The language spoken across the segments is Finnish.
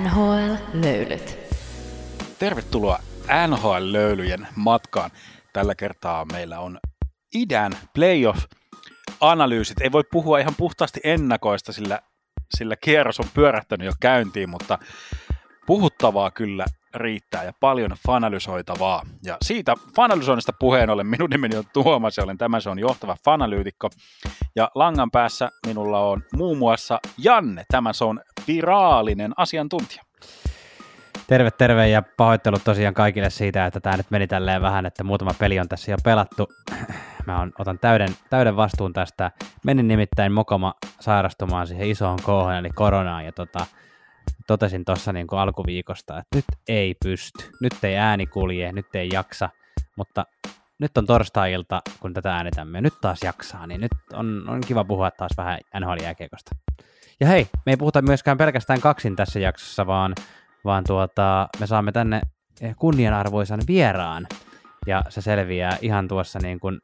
NHL-löylyt. Tervetuloa NHL-löylyjen matkaan. Tällä kertaa meillä on idän playoff-analyysit. Ei voi puhua ihan puhtaasti ennakoista, sillä, sillä kierros on pyörähtänyt jo käyntiin, mutta puhuttavaa kyllä riittää ja paljon fanalysoitavaa. Ja siitä fanalysoinnista puheen ollen, minun nimeni on Tuomas ja olen tämä se on johtava fanalyytikko. Ja langan päässä minulla on muun muassa Janne, tämä se on viraalinen asiantuntija. Terve, terve ja pahoittelut tosiaan kaikille siitä, että tämä nyt meni tälleen vähän, että muutama peli on tässä jo pelattu. Mä on, otan täyden, täyden vastuun tästä. Menin nimittäin mokoma sairastumaan siihen isoon kohon, eli koronaan, ja tota, totesin tuossa niin alkuviikosta, että nyt ei pysty, nyt ei ääni kulje, nyt ei jaksa, mutta nyt on torstai-ilta, kun tätä äänitämme, nyt taas jaksaa, niin nyt on, on kiva puhua taas vähän NHL-jääkiekosta. Ja hei, me ei puhuta myöskään pelkästään kaksin tässä jaksossa, vaan, vaan tuota, me saamme tänne kunnianarvoisan vieraan, ja se selviää ihan tuossa niin kuin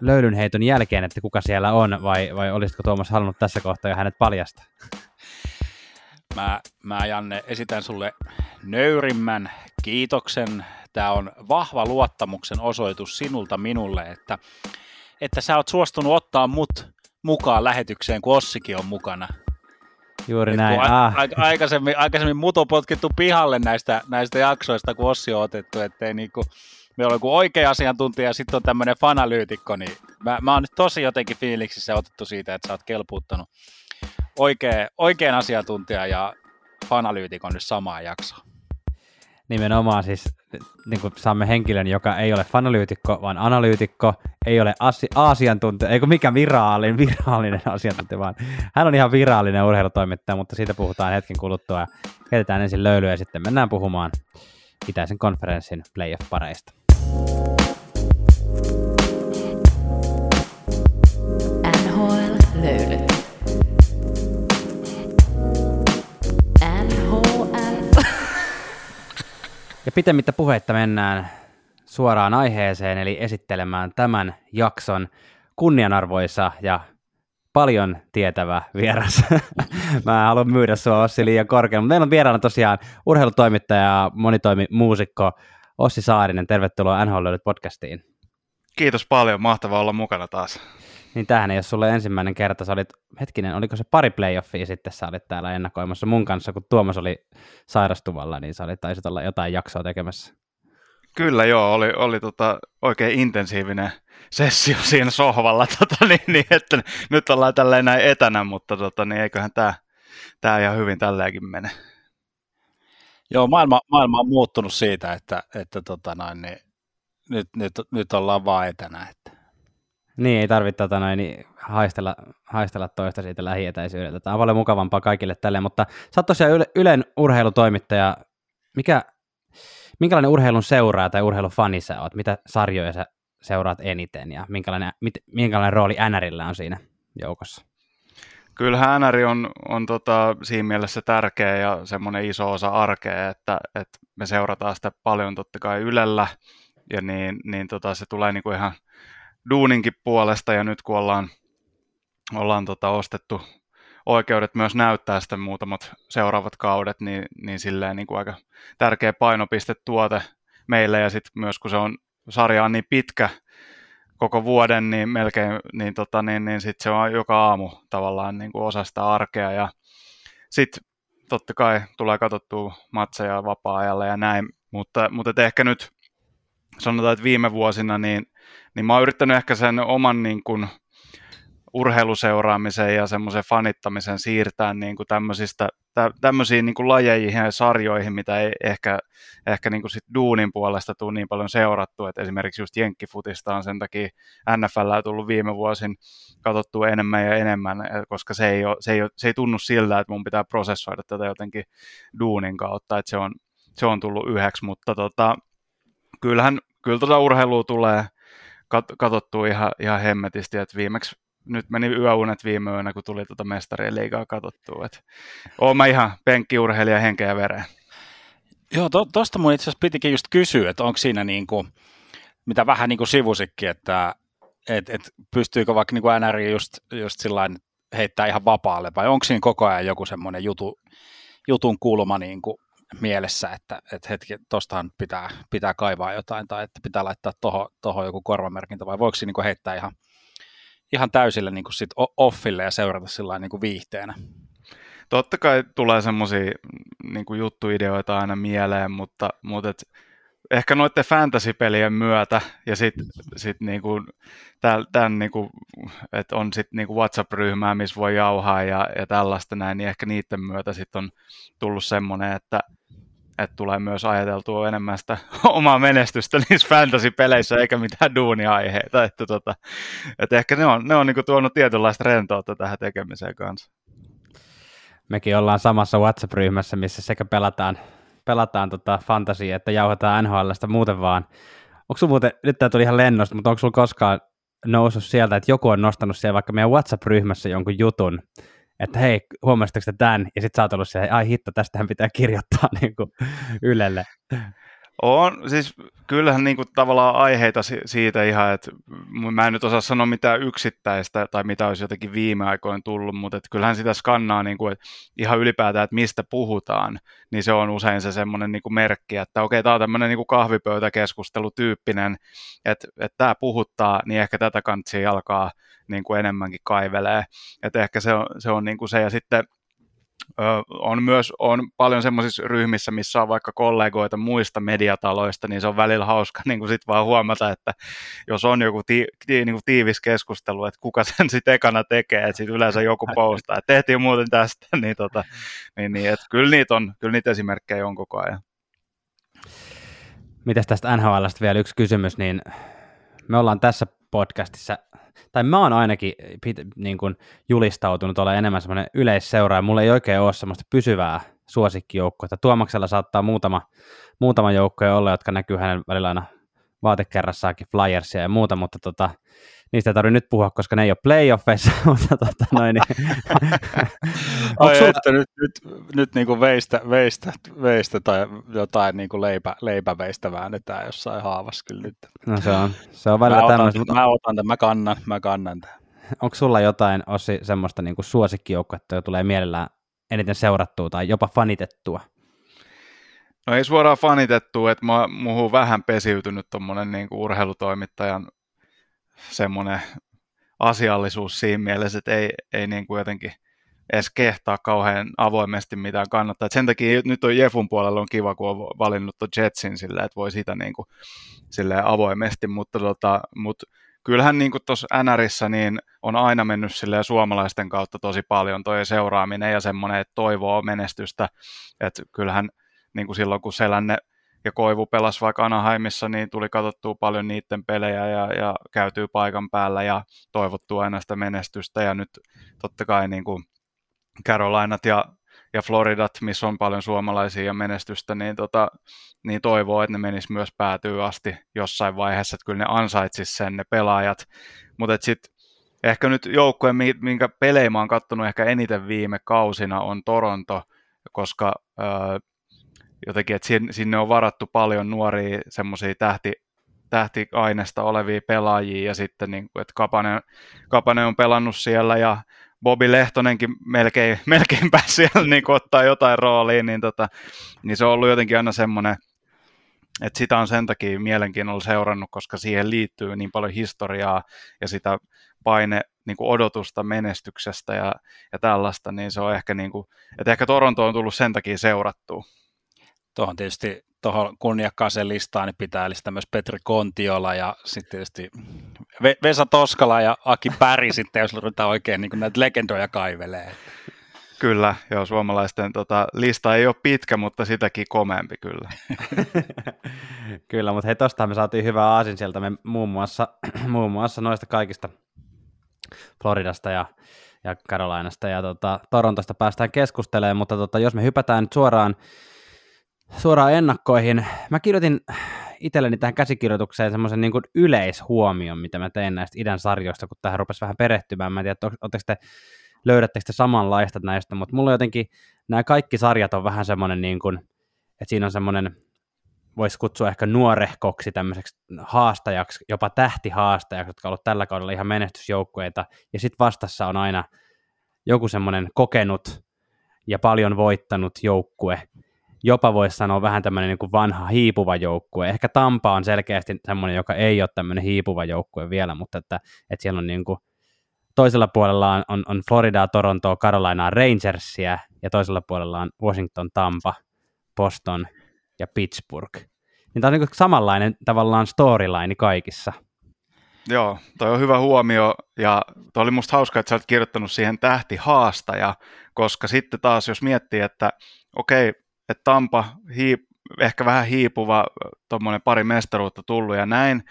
löydynheiton jälkeen, että kuka siellä on, vai, vai olisitko Tuomas halunnut tässä kohtaa jo hänet paljasta? Mä, mä Janne esitän sulle nöyrimmän kiitoksen. Tämä on vahva luottamuksen osoitus sinulta minulle, että, että sä oot suostunut ottaa mut mukaan lähetykseen, kun Ossikin on mukana. Juuri Et näin. A- ah. aikaisemmin, aikaisemmin mut on potkittu pihalle näistä, näistä jaksoista, kun Ossi on otettu, ettei niinku, me ole joku oikea asiantuntija ja sitten on tämmöinen fanalyytikko, niin mä, mä oon nyt tosi jotenkin fiiliksissä otettu siitä, että sä oot kelpuuttanut oikea, oikean asiantuntijan ja fanalyytikon nyt samaan jaksoon. Nimenomaan siis niin kuin saamme henkilön, joka ei ole fanalyytikko, vaan analyytikko, ei ole asi- asiantuntija, eikö mikä virallinen, virallinen asiantuntija, vaan hän on ihan virallinen urheilutoimittaja, mutta siitä puhutaan hetken kuluttua. Heitetään ensin löylyä ja sitten mennään puhumaan itäisen konferenssin playoff-pareista. Ja pitemmittä puheitta mennään suoraan aiheeseen, eli esittelemään tämän jakson kunnianarvoisa ja paljon tietävä vieras. Mä haluan myydä sua Ossi liian korkealle. Meillä on vieraana tosiaan urheilutoimittaja ja monitoimi muusikko Ossi Saarinen. Tervetuloa NHL podcastiin. Kiitos paljon, mahtavaa olla mukana taas. Niin tämähän ei ole sulle ensimmäinen kerta. Sä olit, hetkinen, oliko se pari playoffia sitten sä olit täällä ennakoimassa mun kanssa, kun Tuomas oli sairastuvalla, niin sä olit, taisit olla jotain jaksoa tekemässä. Kyllä joo, oli, oli tota oikein intensiivinen sessio siinä sohvalla, tota, niin, niin, että nyt ollaan tälleen näin etänä, mutta tota, niin eiköhän tämä tää ihan hyvin tälleenkin mene. Joo, maailma, maailma on muuttunut siitä, että, että tota noin, niin nyt, nyt, nyt ollaan vaan etänä. Niin, ei tarvitse tota noin, niin haistella, haistella toista siitä lähietäisyydeltä. Tämä on paljon mukavampaa kaikille tälle, mutta sä oot tosiaan Yle, Ylen urheilutoimittaja. Mikä, minkälainen urheilun seuraaja tai urheilufani sä oot? Mitä sarjoja sä seuraat eniten ja minkälainen, mit, minkälainen rooli NRillä on siinä joukossa? Kyllähän NR on, on tota, siinä mielessä tärkeä ja semmoinen iso osa arkea, että, että me seurataan sitä paljon totta kai Ylellä ja niin, niin tota, se tulee niinku ihan – duuninkin puolesta ja nyt kun ollaan, ollaan tota ostettu oikeudet myös näyttää sitten muutamat seuraavat kaudet, niin, niin silleen niin kuin aika tärkeä painopiste tuote meille. Ja sitten myös kun se on sarja on niin pitkä koko vuoden, niin melkein niin, tota, niin, niin sit se on joka aamu tavallaan niin kuin osa sitä arkea. Ja sitten totta kai tulee katsottua matseja vapaa-ajalla ja näin, mutta, mutta ehkä nyt sanotaan, että viime vuosina niin niin mä oon yrittänyt ehkä sen oman niin kuin, urheiluseuraamisen ja semmoisen fanittamisen siirtää niin kuin tämmöisistä, tä, tämmöisiin niin kuin lajeihin ja sarjoihin, mitä ei ehkä, ehkä niin kuin sit duunin puolesta tule niin paljon seurattu, että esimerkiksi just jenkkifutista on sen takia NFL on tullut viime vuosin katsottua enemmän ja enemmän, koska se ei, ole, se, ei ole, se ei tunnu siltä, että mun pitää prosessoida tätä jotenkin duunin kautta, että se on, se on tullut yhdeksi, mutta tota, kyllähän kyllä tuota urheilua tulee kat- katsottua ihan, ihan hemmetisti, että viimeksi nyt meni yöunet viime yönä, kun tuli tuota mestarien liigaa katsottua. Et oon mä ihan penkkiurheilija henkeä vereen. Joo, to, mun itse asiassa pitikin just kysyä, että onko siinä niin mitä vähän niin kuin sivusikkin, että et, et pystyykö vaikka niin kuin just, just sillain heittää ihan vapaalle, vai onko siinä koko ajan joku semmoinen jutu, jutun kulma niin kuin mielessä, että, että hetki, tostahan pitää, pitää kaivaa jotain tai että pitää laittaa tuohon toho joku korvamerkintä vai voiko niin kuin heittää ihan, ihan täysille niin sit offille ja seurata sillä niin viihteenä? Totta kai tulee semmoisia niin juttuideoita aina mieleen, mutta, mutta et ehkä noiden fantasy-pelien myötä ja sitten sit niinku, tämän niinku, että on sitten niinku WhatsApp-ryhmää, missä voi jauhaa ja, ja tällaista näin, niin ehkä niiden myötä sitten on tullut semmoinen, että, että tulee myös ajateltua enemmän sitä omaa menestystä niissä fantasy-peleissä eikä mitään duuniaiheita. Että, tota, että ehkä ne on, ne on niinku tuonut tietynlaista rentoutta tähän tekemiseen kanssa. Mekin ollaan samassa WhatsApp-ryhmässä, missä sekä pelataan pelataan tota fantasia, että jauhataan NHLstä muuten vaan. Onko muuten, nyt tämä tuli ihan lennosta, mutta onko sulla koskaan noussut sieltä, että joku on nostanut siellä vaikka meidän WhatsApp-ryhmässä jonkun jutun, että hei, huomasitteko te tämän? Ja sitten sä oot ollut siellä, ai hitto, tästähän pitää kirjoittaa niin kuin Ylelle. On, siis kyllähän niin kuin tavallaan aiheita siitä ihan, että mä en nyt osaa sanoa mitään yksittäistä tai mitä olisi jotenkin viime aikoina tullut, mutta että kyllähän sitä skannaa niin kuin, että ihan ylipäätään, että mistä puhutaan, niin se on usein se semmoinen niin merkki, että okei, tämä on tämmöinen niin kuin kahvipöytäkeskustelutyyppinen, että, että tämä puhuttaa, niin ehkä tätä kansia alkaa niin kuin enemmänkin kaivelee, että ehkä se on se, on niin kuin se ja sitten on myös on paljon semmoisissa ryhmissä, missä on vaikka kollegoita muista mediataloista, niin se on välillä hauska niin kuin sit vaan huomata, että jos on joku ti, ti, niin kuin tiivis keskustelu, että kuka sen sitten ekana tekee, että sitten yleensä joku postaa, että tehtiin muuten tästä, niin, tota, niin, niin että kyllä niitä on, kyllä niitä esimerkkejä on koko ajan. Mitäs tästä NHLstä vielä yksi kysymys, niin me ollaan tässä podcastissa tai mä oon ainakin pit, niin kuin julistautunut olla enemmän semmoinen yleisseuraaja. Mulla ei oikein ole semmoista pysyvää suosikkijoukkoa. Tuomaksella saattaa muutama, muutama joukkoja olla, jotka näkyy hänen välillä aina vaatekerrassaakin flyersia ja muuta, mutta tota, niistä ei tarvitse nyt puhua, koska ne ei ole playoffeissa, mutta tota noin. Niin. Ai sulla... että nyt, nyt, nyt niin kuin veistä, veistä, veistä tai jotain niin kuin leipä, leipäveistä väännetään jossain haavassa kyllä nyt. No se on, se on välillä tämmöistä. Mutta... Mä otan tämän, mä kannan, mä kannan tämän. Onko sulla jotain, Ossi, semmoista niin suosikkijoukkuetta, joka tulee mielellään eniten seurattua tai jopa fanitettua? No ei suoraan fanitettua, että mä, muuhun vähän pesiytynyt tuommoinen niin urheilutoimittajan semmoinen asiallisuus siinä mielessä, että ei, ei niin kuin jotenkin edes kehtaa kauhean avoimesti mitään kannattaa. Et sen takia nyt on Jefun puolella on kiva, kun on valinnut tuon Jetsin silleen, että voi sitä niin kuin, avoimesti, mutta, tota, mutta kyllähän niin tuossa NRissä niin on aina mennyt silleen suomalaisten kautta tosi paljon toi seuraaminen ja semmoinen, että toivoo menestystä, että kyllähän niin kuin silloin kun Selänne ja Koivu pelasi vaikka Anaheimissa, niin tuli katsottua paljon niiden pelejä ja, ja käytyy paikan päällä ja toivottua aina sitä menestystä. Ja nyt totta kai niin kuin Carolinat ja, ja Floridat, missä on paljon suomalaisia ja menestystä, niin, tota, niin toivoo, että ne menis myös päätyy asti jossain vaiheessa, että kyllä ne ansaitsis sen ne pelaajat, mutta sitten ehkä nyt joukkue, minkä pelejä mä oon kattonut ehkä eniten viime kausina on Toronto, koska öö, jotenkin, että sinne on varattu paljon nuoria semmoisia tähti, tähtiainesta olevia pelaajia ja sitten niin kuin, että Kapanen, Kapanen on pelannut siellä ja Bobi Lehtonenkin melkein, melkein pääsi siellä niin ottaa jotain roolia, niin, tota, niin se on ollut jotenkin aina semmoinen, että sitä on sen takia mielenkiinnolla seurannut, koska siihen liittyy niin paljon historiaa ja sitä paine niin kuin odotusta menestyksestä ja, ja tällaista, niin se on ehkä, niin kuin, että ehkä Toronto on tullut sen takia seurattua. Tuohon tietysti tuohon kunniakkaaseen listaan niin pitää lisätä myös Petri Kontiola ja sitten tietysti Vesa Toskala ja Aki Päri sitten, jos ruvetaan oikein niin näitä legendoja kaivelee. Kyllä, joo, suomalaisten tota, lista ei ole pitkä, mutta sitäkin komeampi kyllä. kyllä, mutta hei, tostahan me saatiin hyvää aasin sieltä me muun muassa, muun muassa noista kaikista Floridasta ja, ja Carolinasta ja tota, Torontosta päästään keskustelemaan, mutta tota, jos me hypätään nyt suoraan suoraan ennakkoihin. Mä kirjoitin itselleni tähän käsikirjoitukseen semmoisen niin yleishuomion, mitä mä tein näistä idän sarjoista, kun tähän rupesi vähän perehtymään. Mä en tiedä, te, löydättekö te samanlaista näistä, mutta mulla jotenkin nämä kaikki sarjat on vähän semmoinen, niin kuin, että siinä on semmoinen, voisi kutsua ehkä nuorehkoksi tämmöiseksi haastajaksi, jopa tähtihaastajaksi, jotka on ollut tällä kaudella ihan menestysjoukkueita, ja sitten vastassa on aina joku semmoinen kokenut ja paljon voittanut joukkue. Jopa voisi sanoa vähän tämmöinen niin kuin vanha hiipuva joukkue. Ehkä Tampa on selkeästi semmoinen, joka ei ole tämmöinen hiipuva joukkue vielä, mutta että, että siellä on niin kuin, toisella puolella on, on, on Floridaa, Torontoa, Carolinaa, Rangersia ja toisella puolella on Washington, Tampa, Boston ja Pittsburgh. Niin tämä on niin samanlainen tavallaan storyline kaikissa. Joo, toi on hyvä huomio ja toi oli musta hauska, että sä olet kirjoittanut siihen tähti haastaja, koska sitten taas jos miettii, että okei, että Tampa hiip, ehkä vähän hiipuva, tuommoinen pari mestaruutta tullut ja näin,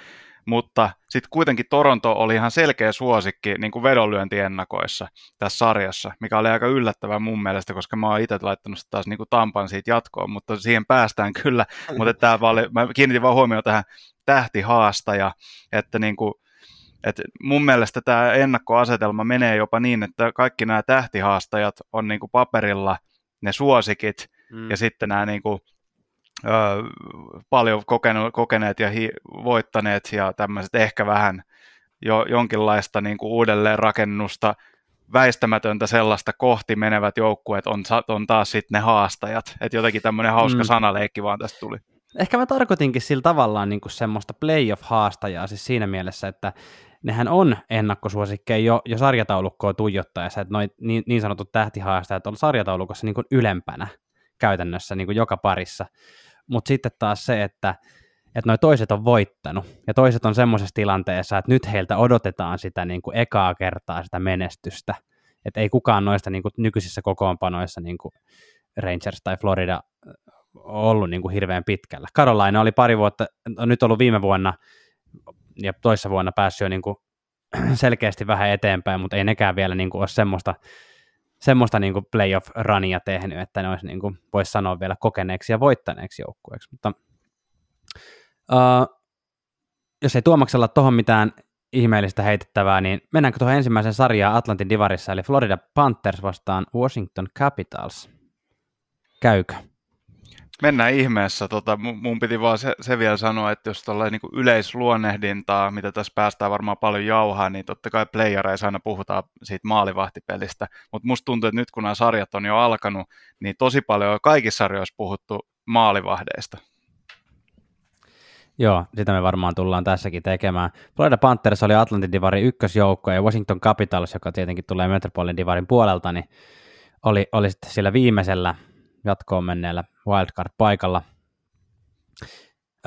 mutta sitten kuitenkin Toronto oli ihan selkeä suosikki niin kuin vedonlyöntiennakoissa tässä sarjassa, mikä oli aika yllättävää mun mielestä, koska mä oon itse laittanut taas niin kuin Tampan siitä jatkoon, mutta siihen päästään kyllä, mutta tämä oli, mä kiinnitin vaan huomioon tähän tähtihaastaja, että niin kuin, et mun mielestä tämä ennakkoasetelma menee jopa niin, että kaikki nämä tähtihaastajat on niin kuin paperilla ne suosikit, mm. ja sitten nämä niin kuin ö, paljon kokenut, kokeneet ja hi, voittaneet ja tämmöiset ehkä vähän jo jonkinlaista niin kuin uudelleenrakennusta, väistämätöntä sellaista kohti menevät joukkueet on, on taas sitten ne haastajat. Että jotenkin tämmöinen hauska mm. sanaleikki vaan tästä tuli. Ehkä mä tarkoitinkin sillä tavallaan niin kuin semmoista playoff-haastajaa siis siinä mielessä, että nehän on ennakkosuosikkeja jo, jo sarjataulukkoa tuijottaessa, että noin niin, niin sanotut tähtihaastajat on sarjataulukossa niin kuin ylempänä käytännössä niin kuin joka parissa. Mutta sitten taas se, että että noi toiset on voittanut, ja toiset on semmoisessa tilanteessa, että nyt heiltä odotetaan sitä niin kuin ekaa kertaa sitä menestystä, että ei kukaan noista niin kuin nykyisissä kokoonpanoissa niin kuin Rangers tai Florida ollut niin kuin hirveän pitkällä. Carolina oli pari vuotta, on nyt ollut viime vuonna ja toissa vuonna päässyt jo niin kuin selkeästi vähän eteenpäin, mutta ei nekään vielä niin kuin ole semmoista semmoista niin playoff-runia tehnyt, että ne olisi, niin kuin, voisi sanoa vielä kokeneeksi ja voittaneeksi joukkueeksi. Mutta uh, jos ei Tuomaksella tuohon mitään ihmeellistä heitettävää, niin mennäänkö tuohon ensimmäisen sarjaan Atlantin divarissa, eli Florida Panthers vastaan Washington Capitals. Käykö? Mennään ihmeessä. Tota, mun piti vaan se, se vielä sanoa, että jos tällainen niin yleisluonnehdintaa, mitä tässä päästään varmaan paljon jauhaa, niin totta kai playereissa aina puhutaan siitä maalivahtipelistä. Mutta musta tuntuu, että nyt kun nämä sarjat on jo alkanut, niin tosi paljon on kaikissa sarjoissa puhuttu maalivahdeista. Joo, sitä me varmaan tullaan tässäkin tekemään. Florida Panthers oli Atlantin Divarin ykkösjoukko ja Washington Capitals, joka tietenkin tulee Metropolitan Divarin puolelta, niin oli, oli sitten sillä viimeisellä jatkoon menneellä wildcard-paikalla.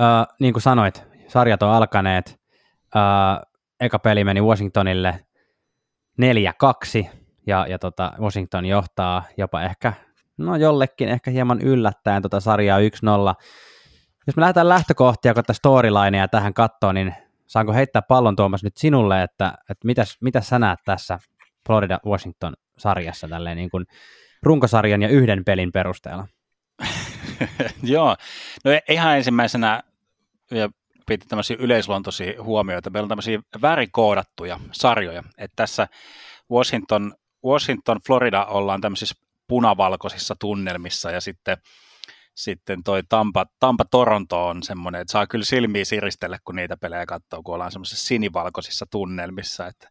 Öö, niin kuin sanoit, sarjat on alkaneet. Öö, eka peli meni Washingtonille 4-2, ja, ja tota, Washington johtaa jopa ehkä, no jollekin ehkä hieman yllättäen tota sarjaa 1-0. Jos me lähdetään lähtökohtia, kun tätä storylinea tähän katsoa, niin saanko heittää pallon Tuomas nyt sinulle, että, että mitäs, mitäs sä näet tässä Florida-Washington-sarjassa tälleen niin kuin runkosarjan ja yhden pelin perusteella? Joo, no e- ihan ensimmäisenä ja piti tämmöisiä yleisluontoisia huomioita. Meillä on tämmöisiä värikoodattuja sarjoja, että tässä Washington, Washington, Florida ollaan tämmöisissä punavalkoisissa tunnelmissa ja sitten sitten toi Tampa, Tampa Toronto on semmoinen, että saa kyllä silmiä siristellä, kun niitä pelejä katsoo, kun ollaan semmoisissa sinivalkoisissa tunnelmissa, että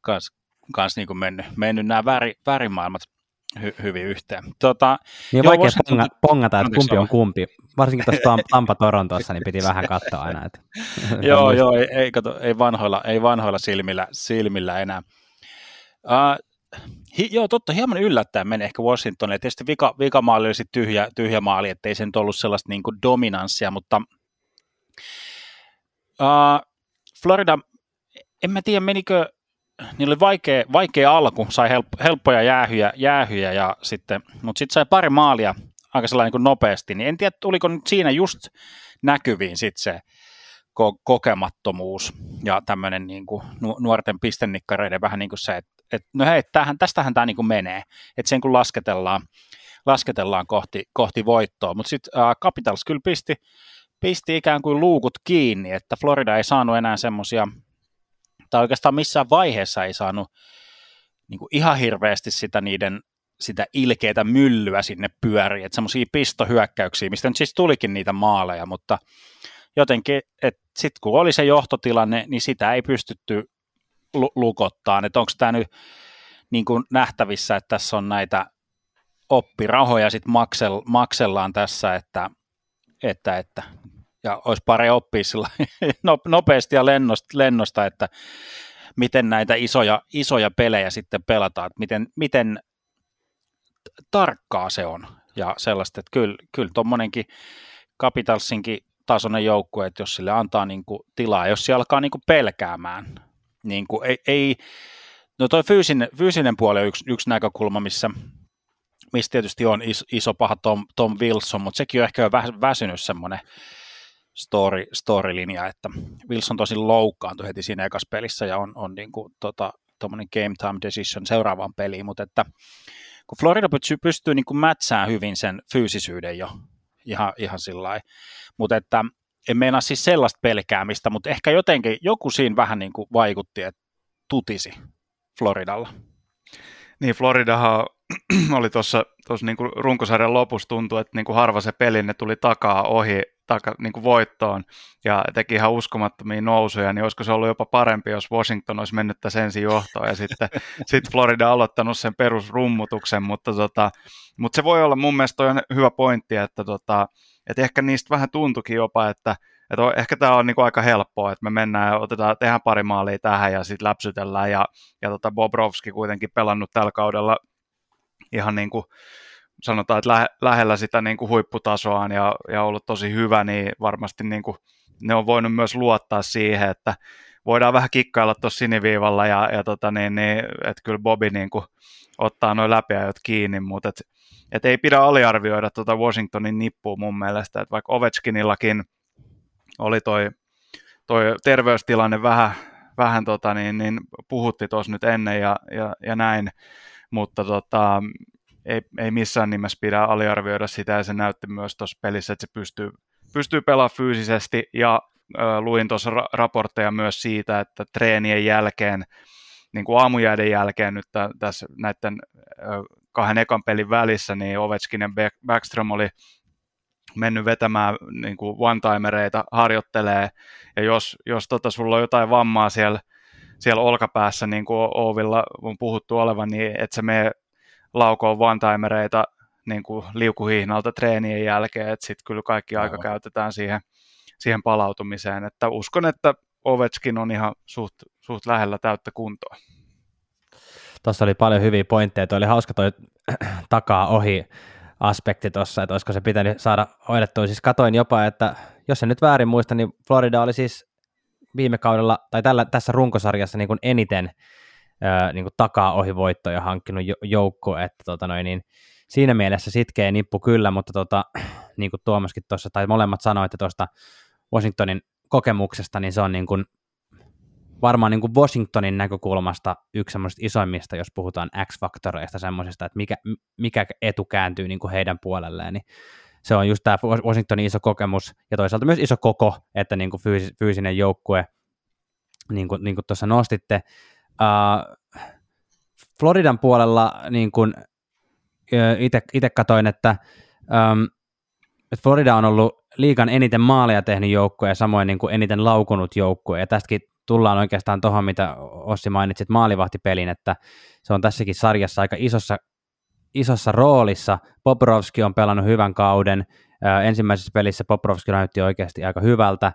kans, kans niin kuin mennyt, mennyt nämä väri, värimaailmat hy, hyvin yhteen. Tota, niin on vaikea ponga, pongata, että kumpi on kumpi. Varsinkin tuossa Tampa Torontossa, niin piti vähän katsoa aina. Että, joo, joo, ei, ei, kato, ei, vanhoilla, ei vanhoilla silmillä, silmillä enää. Uh, hi, joo, totta, hieman yllättäen meni ehkä Washingtonille. Tietysti vika, vika maali oli tyhjä, tyhjä maali, ettei se nyt ollut sellaista niin kuin dominanssia, mutta uh, Florida, en mä tiedä, menikö niillä oli vaikea, vaikea alku, sai help, helppoja jäähyjä, jäähyjä ja sitten, mutta sitten sai pari maalia aika sellainen niin nopeasti, niin en tiedä, tuliko nyt siinä just näkyviin sitten se ko- kokemattomuus ja tämmöinen niin kuin nuorten pistennikkareiden vähän niin kuin se, että, että no hei, tämähän, tästähän tämä niin kuin menee, että sen kun lasketellaan, lasketellaan kohti, kohti voittoa, mutta sitten äh, Capitals kyllä pisti, pisti ikään kuin luukut kiinni, että Florida ei saanut enää semmoisia tai oikeastaan missään vaiheessa ei saanut niin kuin ihan hirveästi sitä niiden sitä ilkeitä myllyä sinne pyöriin, että semmoisia pistohyökkäyksiä, mistä nyt siis tulikin niitä maaleja, mutta jotenkin, että sitten kun oli se johtotilanne, niin sitä ei pystytty lu- lukottaan, että onko tämä nyt niin kuin nähtävissä, että tässä on näitä oppirahoja sitten maksel, maksellaan tässä, että, että, että ja olisi pari oppia sillä nopeasti ja lennosta, lennosta, että miten näitä isoja, isoja pelejä sitten pelataan, että miten, miten tarkkaa se on. Ja sellaista, että kyllä, kyllä tuommoinenkin Capitalsinkin tasoinen joukkue, että jos sille antaa niin kuin tilaa, jos se alkaa niin kuin pelkäämään, niin kuin ei, ei, no toi fyysinen, fyysinen puoli on yksi, yksi näkökulma, missä, missä tietysti on iso, iso paha Tom, Tom Wilson, mutta sekin on ehkä jo väsynyt semmoinen story, story-linja, että Wilson tosin loukkaantui heti siinä ekassa pelissä ja on, on niin kuin, tota, game time decision seuraavaan peliin, mutta että kun Florida pystyy, pystyy niin kuin mätsään hyvin sen fyysisyyden jo ihan, ihan sillä mutta että en meinaa siis sellaista pelkäämistä, mutta ehkä jotenkin joku siinä vähän niin kuin vaikutti, että tutisi Floridalla. Niin, Floridahan oli tuossa niin runkosarjan lopussa tuntui, että niin kuin harva se peli, ne tuli takaa ohi taka, niin kuin voittoon ja teki ihan uskomattomia nousuja, niin olisiko se ollut jopa parempi, jos Washington olisi mennyt tässä ensin johtoon ja sitten sit Florida aloittanut sen perusrummutuksen, mutta, tota, mutta se voi olla mun mielestä on hyvä pointti, että, tota, että ehkä niistä vähän tuntukin jopa, että, että ehkä tämä on niin kuin aika helppoa, että me mennään ja otetaan, tehdään pari maalia tähän ja sitten läpsytellään ja, ja tota Bobrovski kuitenkin pelannut tällä kaudella ihan niin kuin sanotaan, että lähe, lähellä sitä niin kuin huipputasoaan ja, ja ollut tosi hyvä, niin varmasti niin kuin, ne on voinut myös luottaa siihen, että voidaan vähän kikkailla tuossa siniviivalla ja, ja tota niin, niin, että kyllä Bobby niin kuin, ottaa noin läpiajot kiinni, mutta et, et ei pidä aliarvioida tuota Washingtonin nippua mun mielestä, että vaikka Ovechkinillakin oli toi, toi terveystilanne vähän, vähän tota niin, niin puhutti tuossa nyt ennen ja, ja, ja näin, mutta tota, ei, ei missään nimessä pidä aliarvioida sitä, ja se näytti myös tuossa pelissä, että se pystyy, pystyy pelaamaan fyysisesti, ja äh, luin tuossa ra- raportteja myös siitä, että treenien jälkeen, niin kuin aamujäiden jälkeen nyt t- tässä näiden äh, kahden ekan pelin välissä, niin Ovechkin ja Backstrom oli mennyt vetämään niin kuin one-timereita, harjoittelee, ja jos, jos tota, sulla on jotain vammaa siellä, siellä olkapäässä, niin kuin Oovilla on puhuttu olevan, niin että se menee laukoon one-timereita niin kuin liukuhihnalta treenien jälkeen, että sitten kyllä kaikki aika käytetään siihen, siihen palautumiseen, että uskon, että Ovechkin on ihan suht, suht lähellä täyttä kuntoa. Tuossa oli paljon hyviä pointteja, toi oli hauska toi takaa ohi aspekti tuossa, että olisiko se pitänyt saada hoidettua. Siis katoin jopa, että jos en nyt väärin muista, niin Florida oli siis viime kaudella, tai tällä, tässä runkosarjassa niin kuin eniten ää, niin kuin takaa ohi voittoja hankkinut joukko, että tota noin, niin siinä mielessä sitkeä nippu kyllä, mutta tota, niin kuin Tuomaskin tuossa, tai molemmat sanoitte tuosta Washingtonin kokemuksesta, niin se on niin kuin, varmaan niin kuin Washingtonin näkökulmasta yksi isoimmista, jos puhutaan X-faktoreista semmoisista, että mikä, mikä etu kääntyy niin kuin heidän puolelleen, niin se on just tämä Washingtonin iso kokemus ja toisaalta myös iso koko, että niin kuin fyysinen joukkue, niin kuin, niin kuin tuossa nostitte, Uh, Floridan puolella niin kun, itse katoin, että, että Florida on ollut liikan eniten maaleja tehnyt joukkue ja samoin niin kuin eniten laukunut joukkue. Ja tästäkin tullaan oikeastaan tuohon, mitä Ossi mainitsit maalivahtipelin, että se on tässäkin sarjassa aika isossa, isossa roolissa. Poprovski on pelannut hyvän kauden. Ensimmäisessä pelissä Poprovski näytti oikeasti aika hyvältä.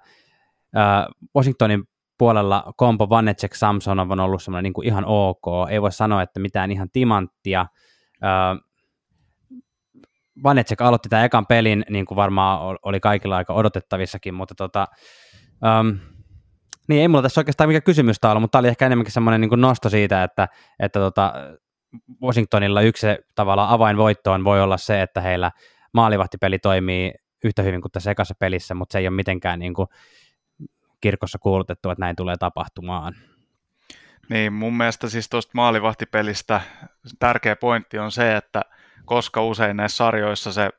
Washingtonin puolella kompo Vanecek Samson on ollut semmoinen niin ihan ok, ei voi sanoa, että mitään ihan timanttia. Vanecek aloitti tämän ekan pelin, niin kuin varmaan oli kaikilla aika odotettavissakin, mutta tota, um, niin ei mulla tässä oikeastaan mikään kysymystä ollut, mutta tämä oli ehkä enemmänkin semmoinen niin nosto siitä, että, että tota, Washingtonilla yksi tavallaan avainvoittoon voi olla se, että heillä maalivahtipeli toimii yhtä hyvin kuin tässä ekassa pelissä, mutta se ei ole mitenkään niin kuin, kirkossa kuulutettu, että näin tulee tapahtumaan. Niin, mun mielestä siis tuosta maalivahtipelistä tärkeä pointti on se, että koska usein näissä sarjoissa se,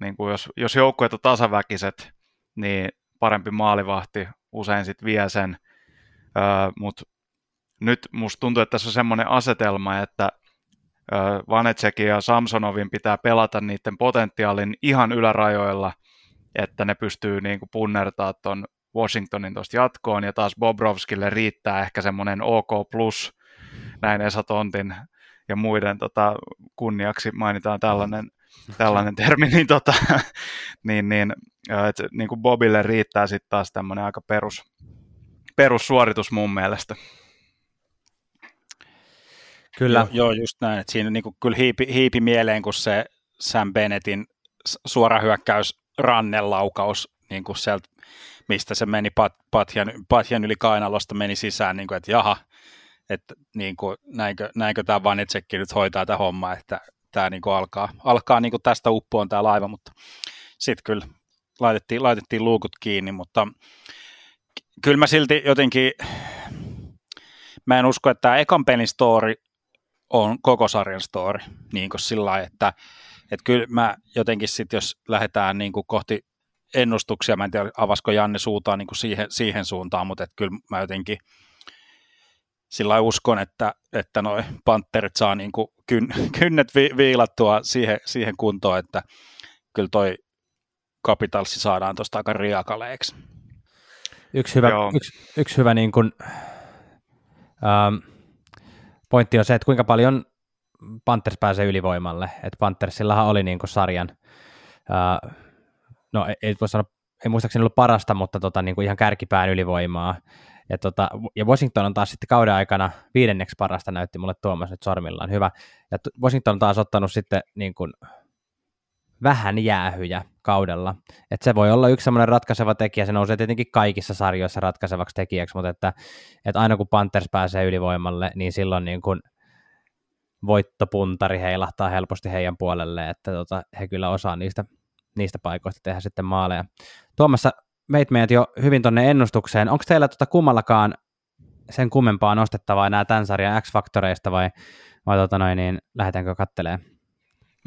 niin kuin jos, jos joukkueet on tasaväkiset, niin parempi maalivahti usein sitten vie sen, öö, mutta nyt musta tuntuu, että tässä on semmoinen asetelma, että Vanetsekin ja Samsonovin pitää pelata niiden potentiaalin ihan ylärajoilla, että ne pystyy niin kuin punnertaa tuon Washingtonin tuosta jatkoon, ja taas Bobrovskille riittää ehkä semmoinen OK plus, näin Esa Tontin ja muiden tota, kunniaksi mainitaan tällainen, tällainen termi, niin, tota, niin, niin, et, niin kuin Bobille riittää sitten taas tämmöinen aika perus, perussuoritus mun mielestä. Kyllä. Joo, joo just näin, että siinä niin kuin kyllä hiipi, hiipi mieleen, kun se Sam Bennettin suora hyökkäys rannelaukaus, niin kuin sieltä, mistä se meni pat, patjan, patjan yli kainalosta, meni sisään, niin kuin, että jaha, että niin kuin, näinkö, näinkö tämä Vanitsekki nyt hoitaa tämä homma, että tämä niin kuin alkaa, alkaa niin kuin tästä uppoon tämä laiva, mutta sitten kyllä laitettiin, laitettiin luukut kiinni, mutta kyllä mä silti jotenkin, mä en usko, että tämä ekan pelin story on koko sarjan story, niin kuin sillä lailla, että, että kyllä mä jotenkin sitten, jos lähdetään niin kuin kohti ennustuksia, mä en tiedä avasko Janne suutaan niin kuin siihen, siihen suuntaan, mutta että kyllä mä jotenkin sillä uskon, että, että noi Panterit saa niin kuin kyn, kynnet vi, viilattua siihen, siihen kuntoon, että kyllä toi Capitalsi saadaan tuosta aika riakaleeksi. Yksi hyvä, yksi, yksi hyvä niin kuin, ähm, pointti on se, että kuinka paljon Panthers pääsee ylivoimalle. Et Panthersillahan oli niin kuin sarjan, äh, no ei voi sanoa, ei muistaakseni ollut parasta, mutta tota, niin kuin ihan kärkipään ylivoimaa. Ja, tota, ja Washington on taas sitten kauden aikana viidenneksi parasta, näytti mulle Tuomas nyt sormillaan. Hyvä. Ja Washington on taas ottanut sitten niin kuin vähän jäähyjä kaudella. Et se voi olla yksi semmoinen ratkaiseva tekijä, se nousee tietenkin kaikissa sarjoissa ratkaisevaksi tekijäksi, mutta että, että aina kun Panthers pääsee ylivoimalle, niin silloin niin kuin voittopuntari heilahtaa helposti heidän puolelle, että tota, he kyllä osaa niistä, niistä paikoista tehdä sitten maaleja. Tuomassa veit meidät jo hyvin tuonne ennustukseen. Onko teillä tota kummallakaan sen kummempaa nostettavaa enää tämän sarjan X-faktoreista vai, vai tota noin, niin lähdetäänkö kattelemaan?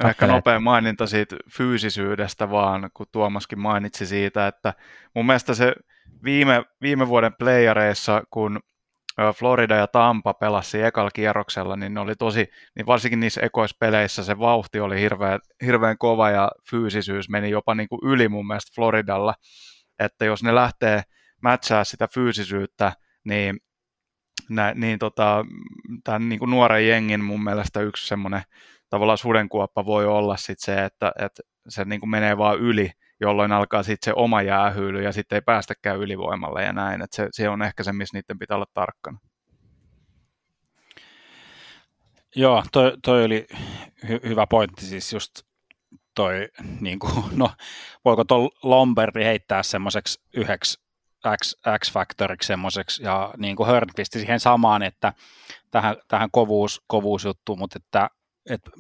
No ehkä nopea maininta siitä fyysisyydestä vaan, kun Tuomaskin mainitsi siitä, että mun mielestä se viime, viime vuoden playareissa, kun Florida ja Tampa pelasi ekalla kierroksella, niin ne oli tosi, niin varsinkin niissä ekoissa peleissä se vauhti oli hirveän, hirveän kova ja fyysisyys meni jopa niin kuin yli mun mielestä Floridalla, että jos ne lähtee mätsää sitä fyysisyyttä, niin, nä, niin tota, tämän niin kuin nuoren jengin mun mielestä yksi semmoinen tavallaan sudenkuoppa voi olla sit se, että, että se niin kuin menee vaan yli, jolloin alkaa sitten se oma jäähyily ja sitten ei päästäkään ylivoimalle ja näin. Että se, se on ehkä se, missä niiden pitää olla tarkkana. Joo, toi, toi oli hy- hyvä pointti, siis just toi, niin kuin, no, voiko tuon Lomberdi heittää semmoiseksi yhdeksi X, X-faktoriksi semmoiseksi, ja niin kuin Hörnqvist siihen samaan, että tähän, tähän kovuus, kovuusjuttuun, mutta että että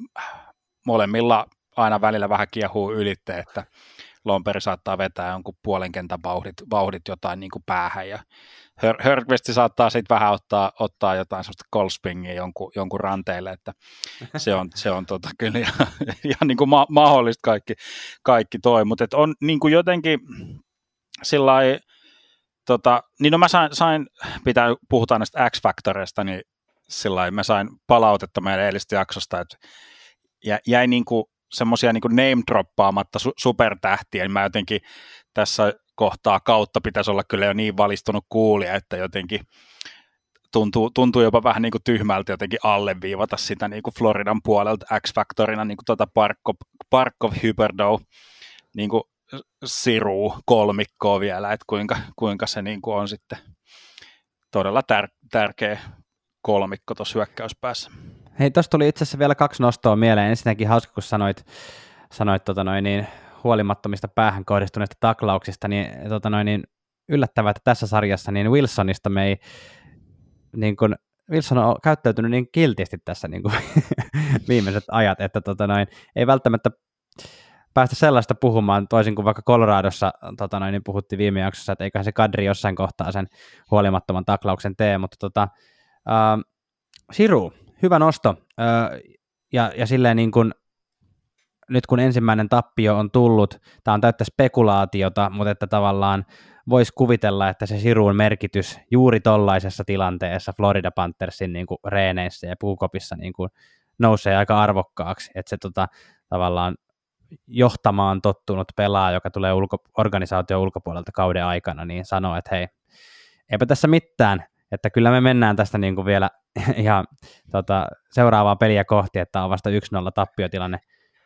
molemmilla aina välillä vähän kiehuu ylitte, että Lomperi saattaa vetää jonkun puolen kentän vauhdit, vauhdit jotain niin kuin päähän ja Hör, saattaa sitten vähän ottaa, ottaa jotain sellaista kolspingia jonkun, jonkun ranteille, että se on, se on tota, kyllä ihan, ihan niin kuin ma- mahdollista kaikki, kaikki toi, mutta on niin kuin jotenkin sillä tota, niin no mä sain, sain pitää, puhutaan näistä X-Factoreista, niin sillä mä sain palautetta meidän eilistä jaksosta, että jäi niin kuin semmoisia niin name-droppaamatta su- supertähtiä, niin mä jotenkin tässä kohtaa kautta pitäisi olla kyllä jo niin valistunut kuulija, että jotenkin tuntuu, tuntuu jopa vähän niin kuin tyhmältä jotenkin alleviivata sitä niin kuin Floridan puolelta X-Factorina, niin kuin tuota Parkov, Parkov Hyperdow, niin kuin siru kolmikkoa vielä, että kuinka, kuinka se niin kuin on sitten todella tär- tärkeä kolmikko tuossa hyökkäyspäässä. Hei, tuossa tuli itse asiassa vielä kaksi nostoa mieleen. Ensinnäkin hauska, kun sanoit, sanoit tota noin, niin, huolimattomista päähän kohdistuneista taklauksista, niin, tota noin, niin yllättävää, että tässä sarjassa niin Wilsonista me ei, niin kun, Wilson on käyttäytynyt niin kiltisti tässä niin kuin viimeiset ajat, että tota noin, ei välttämättä päästä sellaista puhumaan, toisin kuin vaikka Coloradossa tota noin, niin puhuttiin viime jaksossa, että eiköhän se kadri jossain kohtaa sen huolimattoman taklauksen tee, mutta tota, äh, Siru, hyvä nosto. Äh, ja, ja silleen niin kuin, nyt kun ensimmäinen tappio on tullut, tämä on täyttä spekulaatiota, mutta että tavallaan voisi kuvitella, että se Siruun merkitys juuri tollaisessa tilanteessa Florida Panthersin niin kuin reeneissä ja puukopissa niin kuin nousee aika arvokkaaksi, että se tota, tavallaan johtamaan tottunut pelaa, joka tulee ulko, organisaation ulkopuolelta kauden aikana, niin sanoo, että hei, eipä tässä mitään, että kyllä me mennään tästä niin kuin vielä ihan tota, seuraavaa peliä kohti, että on vasta 1-0 tappiotilanne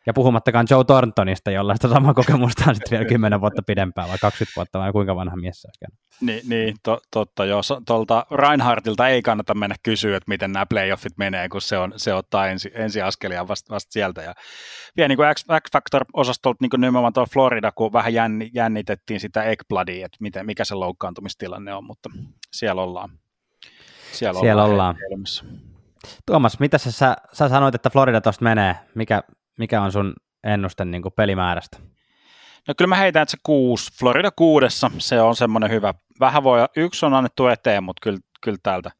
ja puhumattakaan Joe Thorntonista, jolla sitä samaa kokemusta on sitten vielä 10 vuotta pidempään, vai 20 vuotta, vai kuinka vanha mies se olisi Niin, niin to, totta, joo. Tuolta Reinhardtilta ei kannata mennä kysyä, että miten nämä playoffit menee, kun se, on, se ottaa ensi, ensi askelia vasta, vasta sieltä. Ja vielä niin X-Factor-osastolta niin nimenomaan tuolla Florida, kun vähän jänni, jännitettiin sitä Eggbloodia, että miten, mikä se loukkaantumistilanne on, mutta siellä ollaan. Siellä, siellä ollaan. ollaan. Tuomas, mitä sä, sä sanoit, että Florida tuosta menee? Mikä, mikä on sun ennuste niin kuin pelimäärästä? No kyllä mä heitän, että se kuusi. Florida kuudessa, se on semmoinen hyvä. Vähän voi, yksi on annettu eteen, mutta kyllä, kyllä täältä,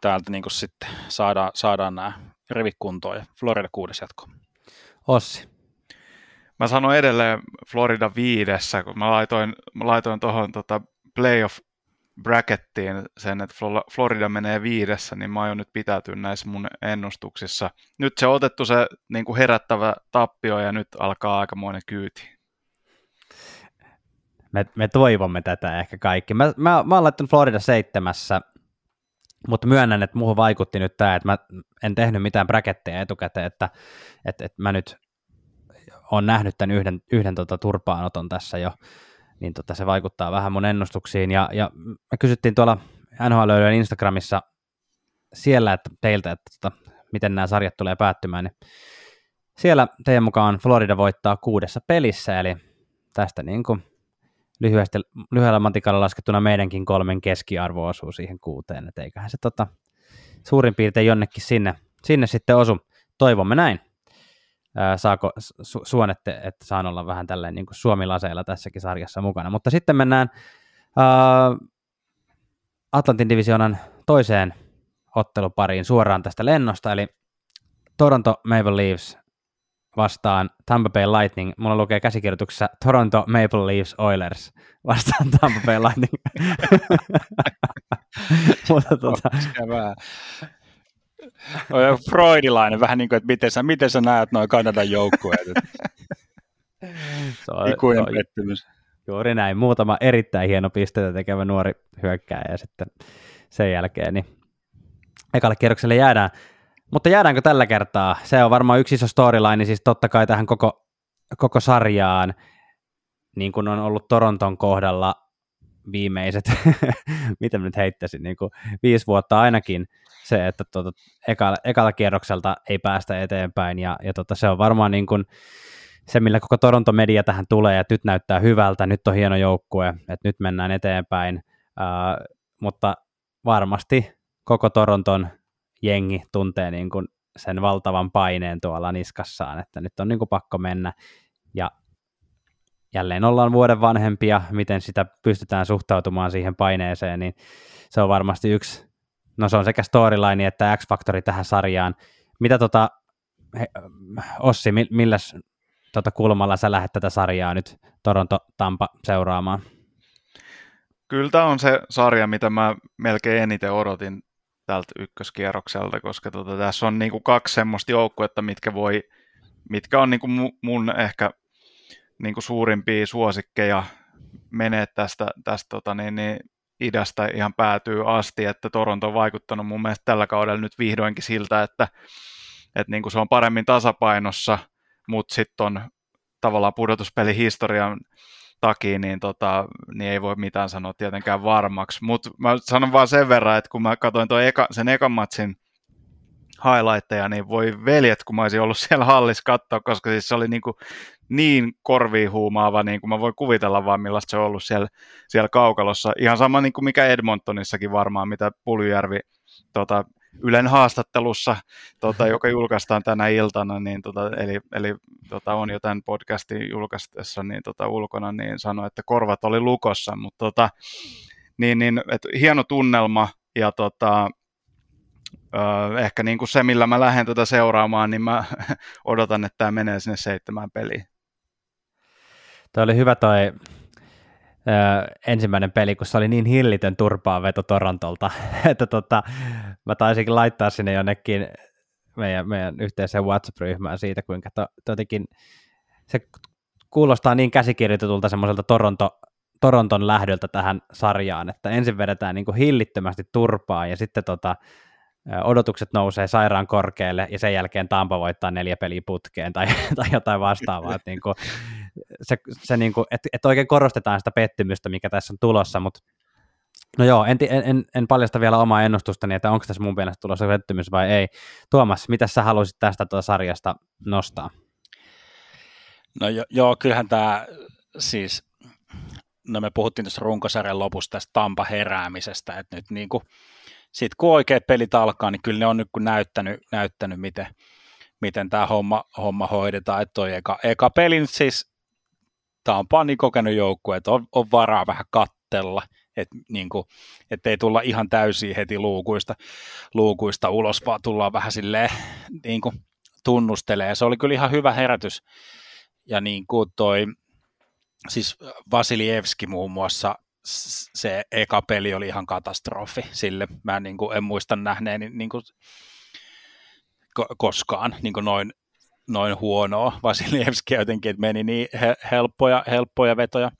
täältä niin kuin sitten saadaan, saadaan nämä rivit kuntoon ja Florida kuudes jatko. Ossi. Mä sanon edelleen Florida viidessä, kun mä laitoin, mä laitoin tuohon tota playoff brackettiin sen, että Florida menee viidessä, niin mä aion nyt pitäytyä näissä mun ennustuksissa. Nyt se on otettu se niin kuin herättävä tappio ja nyt alkaa aikamoinen kyyti. Me, me toivomme tätä ehkä kaikki. Mä, mä, mä oon laittanut Florida seitsemässä, mutta myönnän, että muuhun vaikutti nyt tämä, että mä en tehnyt mitään bracketteja etukäteen, että, että, että mä nyt on nähnyt tämän yhden, yhden tota turpaanoton tässä jo niin tota, se vaikuttaa vähän mun ennustuksiin. Ja, ja me kysyttiin tuolla NHL Instagramissa siellä että teiltä, että tota, miten nämä sarjat tulee päättymään, niin siellä teidän mukaan Florida voittaa kuudessa pelissä, eli tästä niin kuin lyhyesti, lyhyellä matikalla laskettuna meidänkin kolmen keskiarvo osuu siihen kuuteen, että eiköhän se tota, suurin piirtein jonnekin sinne, sinne sitten osu. Toivomme näin saako su- suonette, että saan olla vähän tälleen niin kuin suomilaseilla tässäkin sarjassa mukana. Mutta sitten mennään uh, Atlantin divisionan toiseen ottelupariin suoraan tästä lennosta, eli Toronto Maple Leafs vastaan Tampa Bay Lightning. Mulla lukee käsikirjoituksessa Toronto Maple Leafs Oilers vastaan Tampa Bay Lightning. Mutta tuota, on freudilainen, vähän niin kuin, että miten sä, miten sä näet noin Kanadan joukkueet. Se on, Ikuinen on, pettymys. Juuri näin. Muutama erittäin hieno pisteitä tekevä nuori hyökkääjä ja sitten sen jälkeen niin ekalle kierrokselle jäädään. Mutta jäädäänkö tällä kertaa? Se on varmaan yksi iso storyline, siis totta kai tähän koko, koko sarjaan, niin kuin on ollut Toronton kohdalla viimeiset, mitä nyt heittäisin, niin kuin viisi vuotta ainakin, se, että tuota, ekalla, ekalla kierrokselta ei päästä eteenpäin, ja, ja tota, se on varmaan niin kuin se, millä koko Toronto-media tähän tulee, että nyt näyttää hyvältä, nyt on hieno joukkue, että nyt mennään eteenpäin, uh, mutta varmasti koko Toronton jengi tuntee niin kuin sen valtavan paineen tuolla niskassaan, että nyt on niin kuin pakko mennä, ja jälleen ollaan vuoden vanhempia, miten sitä pystytään suhtautumaan siihen paineeseen, niin se on varmasti yksi, no se on sekä storyline että X-faktori tähän sarjaan. Mitä tota, he, Ossi, millä tota kulmalla sä lähdet tätä sarjaa nyt Toronto-Tampa seuraamaan? Kyllä tämä on se sarja, mitä mä melkein eniten odotin tältä ykköskierrokselta, koska tota, tässä on niinku kaksi semmoista joukkuetta, mitkä voi, mitkä on niinku mun ehkä niin kuin suurimpia suosikkeja menee tästä, tästä tota niin, niin idästä ihan päätyy asti, että Toronto on vaikuttanut mun mielestä tällä kaudella nyt vihdoinkin siltä, että, että niin kuin se on paremmin tasapainossa, mutta sitten on tavallaan pudotuspelihistorian takia, niin, tota, niin ei voi mitään sanoa tietenkään varmaksi. Mutta mä sanon vaan sen verran, että kun mä katsoin eka, sen ekan matsin highlightteja, niin voi veljet, kun mä olisin ollut siellä hallissa katsoa, koska siis se oli niin, kuin niin korviin huumaava, niin kuin mä voin kuvitella vaan millaista se on ollut siellä, siellä kaukalossa. Ihan sama niin kuin mikä Edmontonissakin varmaan, mitä Puljärvi tota, Ylen haastattelussa, tota, joka julkaistaan tänä iltana, niin, tota, eli, eli tota, on jo tämän podcastin julkaistessa niin, tota, ulkona, niin sanoi, että korvat oli lukossa, mutta tota, niin, niin, et, hieno tunnelma ja tota, Ehkä niin kuin se, millä mä lähden tätä seuraamaan, niin mä odotan, että tämä menee sinne seitsemään peliin. Toi oli hyvä toi öö, ensimmäinen peli, kun se oli niin hillitön turpaa veto Torontolta, että tota, mä taisinkin laittaa sinne jonnekin meidän, meidän yhteiseen WhatsApp-ryhmään siitä, kuinka to, jotenkin se kuulostaa niin käsikirjoitetulta semmoiselta Toronto, Toronton lähdöltä tähän sarjaan, että ensin vedetään niin kuin hillittömästi turpaa ja sitten tota, odotukset nousee sairaan korkealle ja sen jälkeen Tampa voittaa neljä peliä putkeen tai, tai jotain vastaavaa. että niin kuin, se, se niin kuin, että, että oikein korostetaan sitä pettymystä, mikä tässä on tulossa, mutta No joo, en, en, en paljasta vielä omaa ennustustani, että onko tässä mun mielestä tulossa pettymys vai ei. Tuomas, mitä sä haluaisit tästä tuota sarjasta nostaa? No jo, joo, kyllähän tämä siis, no me puhuttiin tuossa runkosarjan lopussa tästä Tampa heräämisestä, että nyt niin kuin, sit kun oikeat pelit alkaa, niin kyllä ne on nyt kun näyttänyt, näyttänyt miten, miten tämä homma, homma hoidetaan, että toi eka, eka peli nyt siis Tampa on niin kokenut joukkue, että on, on varaa vähän kattella, että niin kuin, ei tulla ihan täysin heti luukuista, luukuista ulos, vaan tullaan vähän silleen niin kuin tunnustelee. Se oli kyllä ihan hyvä herätys. Ja niin kuin toi, siis Vasilievski muun muassa, se eka peli oli ihan katastrofi sille. Mä niin kuin, en muista nähneeni niin kuin, koskaan niin kuin noin, noin huonoa Vasilievski jotenkin, että meni niin helppoja, helppoja vetoja,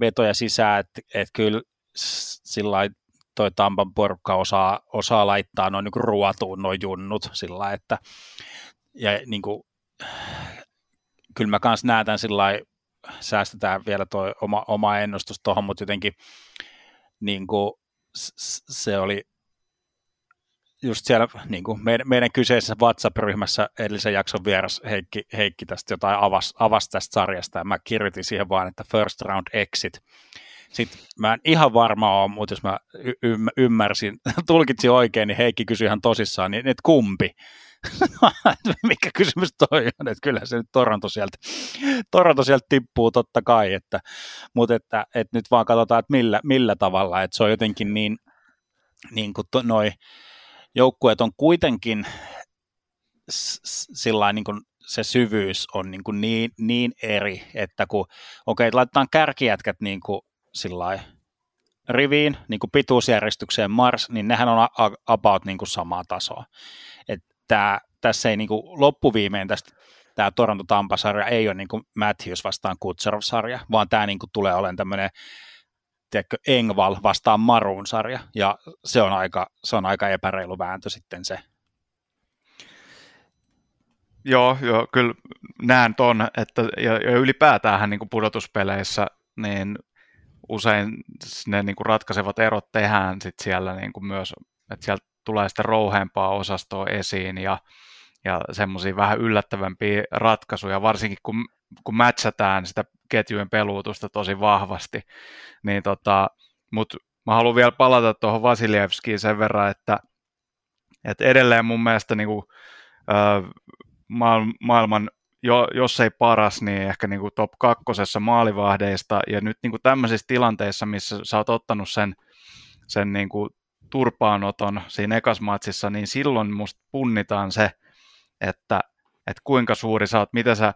vetoja sisään, että, että kyllä sillä toi Tampan porukka osaa, osaa laittaa noin niin ruotuun noin junnut sillä että ja niin kuin, kyllä mä kanssa näen tämän sillä säästetään vielä tuo oma, oma ennustus tuohon, mutta jotenkin niin kuin, se oli just siellä niin kuin meidän, meidän kyseisessä WhatsApp-ryhmässä edellisen jakson vieras Heikki, Heikki tästä jotain avasi, avasi tästä sarjasta ja mä kirjoitin siihen vaan, että first round exit. Sitten mä en ihan varma ole, mutta jos mä y- ymmärsin, tulkitsin oikein, niin Heikki kysyi ihan tosissaan, niin että kumpi? Mikä kysymys toi on, että kyllä se nyt Toronto sieltä, Toronto sieltä tippuu totta kai, että, mutta että, että nyt vaan katsotaan, että millä, millä tavalla, että se on jotenkin niin, niin kuin to, noi joukkueet on kuitenkin sillä niin kuin se syvyys on niin, kuin niin, niin eri, että kun, okei, okay, laitetaan kärkijätkät niin kuin sillä riviin, niin kuin pituusjärjestykseen Mars, niin nehän on about niin kuin samaa tasoa. Että tässä ei niin kuin loppuviimein tästä tämä Toronto-Tampa-sarja ei ole niin kuin Matthews vastaan Kutserov-sarja, vaan tämä niin kuin tulee olemaan tämmöinen tiedätkö, Engval vastaan Maroon sarja, ja se on aika, se on aika epäreilu vääntö sitten se. Joo, joo kyllä näen ton, että ja, ja ylipäätään niin kuin pudotuspeleissä, niin usein ne niin kuin ratkaisevat erot tehdään sit siellä niin kuin myös, että sieltä tulee sitä rouheempaa osastoa esiin ja, ja semmoisia vähän yllättävämpiä ratkaisuja, varsinkin kun, kun matchataan sitä ketjujen peluutusta tosi vahvasti. Niin tota, Mutta mä haluan vielä palata tuohon Vasilievskiin sen verran, että, että edelleen mun mielestä niin kuin, maailman jo, jos ei paras, niin ehkä niin kuin top kakkosessa maalivahdeista. Ja nyt niin kuin tämmöisissä tilanteissa, missä sä oot ottanut sen, sen niin kuin turpaanoton siinä ekasmatsissa, niin silloin musta punnitaan se, että, että kuinka suuri sä oot, mitä sä,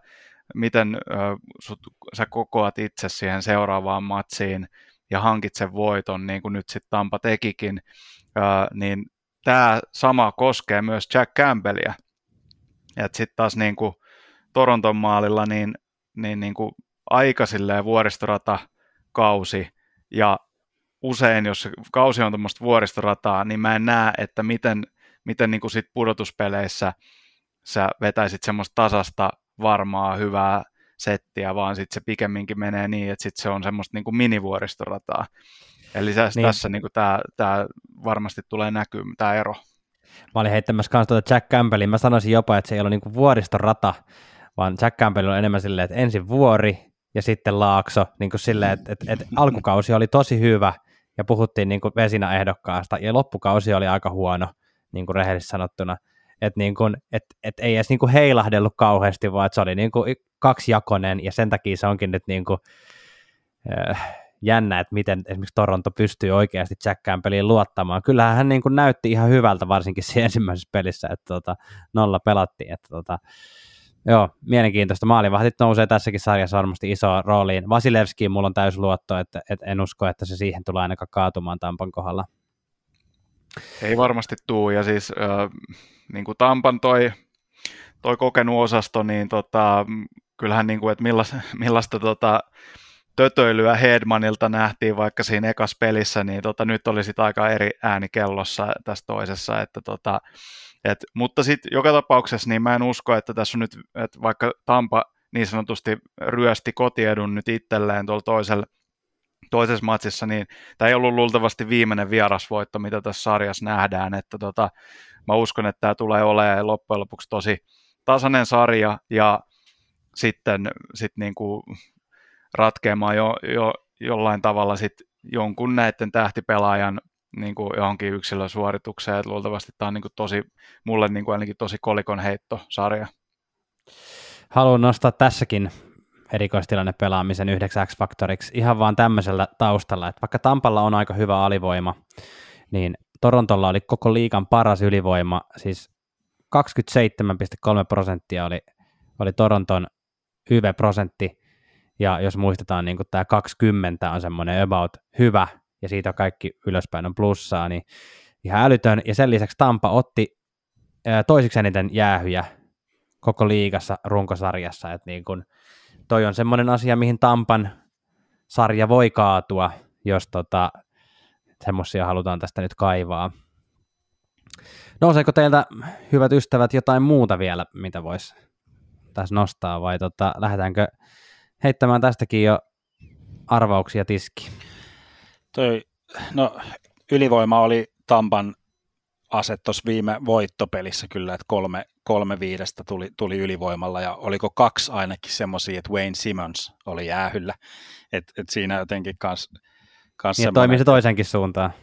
miten ö, sut, sä kokoat itse siihen seuraavaan matsiin ja hankit sen voiton, niin kuin nyt sitten Tampa tekikin, ö, niin tämä sama koskee myös Jack Campbellia. Sitten taas niin kuin, Toronton maalilla niin, niin, niin kuin aika vuoristorata kausi ja usein, jos kausi on tuommoista vuoristorataa, niin mä en näe, että miten, miten niin kuin sit pudotuspeleissä sä vetäisit semmoista tasasta, varmaa, hyvää settiä, vaan sitten se pikemminkin menee niin, että sit se on semmoista niin kuin minivuoristorataa. Eli niin. tässä niin tämä, tämä varmasti tulee näkyä, tämä ero. Mä olin heittämässä kanssa tuota Jack Campbellin, mä sanoisin jopa, että se ei ole niin kuin vuoristorata, vaan Jack Campbell on enemmän silleen, että ensin vuori ja sitten laakso, niin kuin silleen, että, että, että alkukausi oli tosi hyvä ja puhuttiin niin kuin vesinä-ehdokkaasta ja loppukausi oli aika huono, niin kuin rehellisesti sanottuna. Että niin kuin, et, et ei edes niin kuin heilahdellut kauheasti, vaan se oli niin kuin kaksijakonen ja sen takia se onkin nyt niin kuin, äh, jännä, että miten esimerkiksi Toronto pystyy oikeasti Jack Campbelliin luottamaan. Kyllähän hän niin kuin näytti ihan hyvältä, varsinkin siinä ensimmäisessä pelissä, että tota, nolla pelattiin. Että tota, Joo, mielenkiintoista. Maalivahdit nousee tässäkin sarjassa varmasti iso rooliin. Vasilevskiin mulla on täys luotto, että, että en usko, että se siihen tulee ainakaan kaatumaan Tampan kohdalla. Ei varmasti tuu, ja siis äh, niin kuin Tampan toi, toi kokenut osasto, niin tota, kyllähän niin kuin, että millaista, millaista tota, tötöilyä Hedmanilta nähtiin vaikka siinä ekas pelissä, niin tota, nyt oli sit aika eri ääni kellossa tässä toisessa, että tota, et, mutta sitten joka tapauksessa niin mä en usko, että tässä on nyt, että vaikka Tampa niin sanotusti ryösti kotiedun nyt itselleen tuolla toisella toisessa matsissa, niin tämä ei ollut luultavasti viimeinen vierasvoitto, mitä tässä sarjassa nähdään, että tota, mä uskon, että tämä tulee olemaan loppujen lopuksi tosi tasainen sarja ja sitten sit niinku ratkeamaan jo, jo, jollain tavalla sit jonkun näiden tähtipelaajan niin kuin johonkin yksilösuoritukseen, että luultavasti tämä on niin kuin tosi, mulle niin kuin ainakin tosi kolikon heitto-sarja. Haluan nostaa tässäkin erikoistilanne pelaamisen yhdeksi X-faktoriksi ihan vaan tämmöisellä taustalla, että vaikka Tampalla on aika hyvä alivoima, niin Torontolla oli koko liikan paras ylivoima, siis 27,3 prosenttia oli, oli Toronton YV-prosentti, ja jos muistetaan, niin tämä 20 on semmoinen about hyvä, ja siitä kaikki ylöspäin on plussaa, niin ihan älytön. Ja sen lisäksi Tampa otti toisiksi eniten jäähyjä koko liigassa runkosarjassa, että niin kun, toi on semmoinen asia, mihin Tampan sarja voi kaatua, jos tota, semmoisia halutaan tästä nyt kaivaa. Nouseeko teiltä, hyvät ystävät, jotain muuta vielä, mitä voisi tässä nostaa, vai tota, lähdetäänkö heittämään tästäkin jo arvauksia tiski? Toi, no, ylivoima oli Tampan aset tuossa viime voittopelissä kyllä, että kolme, kolme viidestä tuli, tuli ylivoimalla ja oliko kaksi ainakin semmoisia, että Wayne Simmons oli jäähyllä, että et siinä jotenkin kans, kans niin, toimii se toisenkin suuntaan.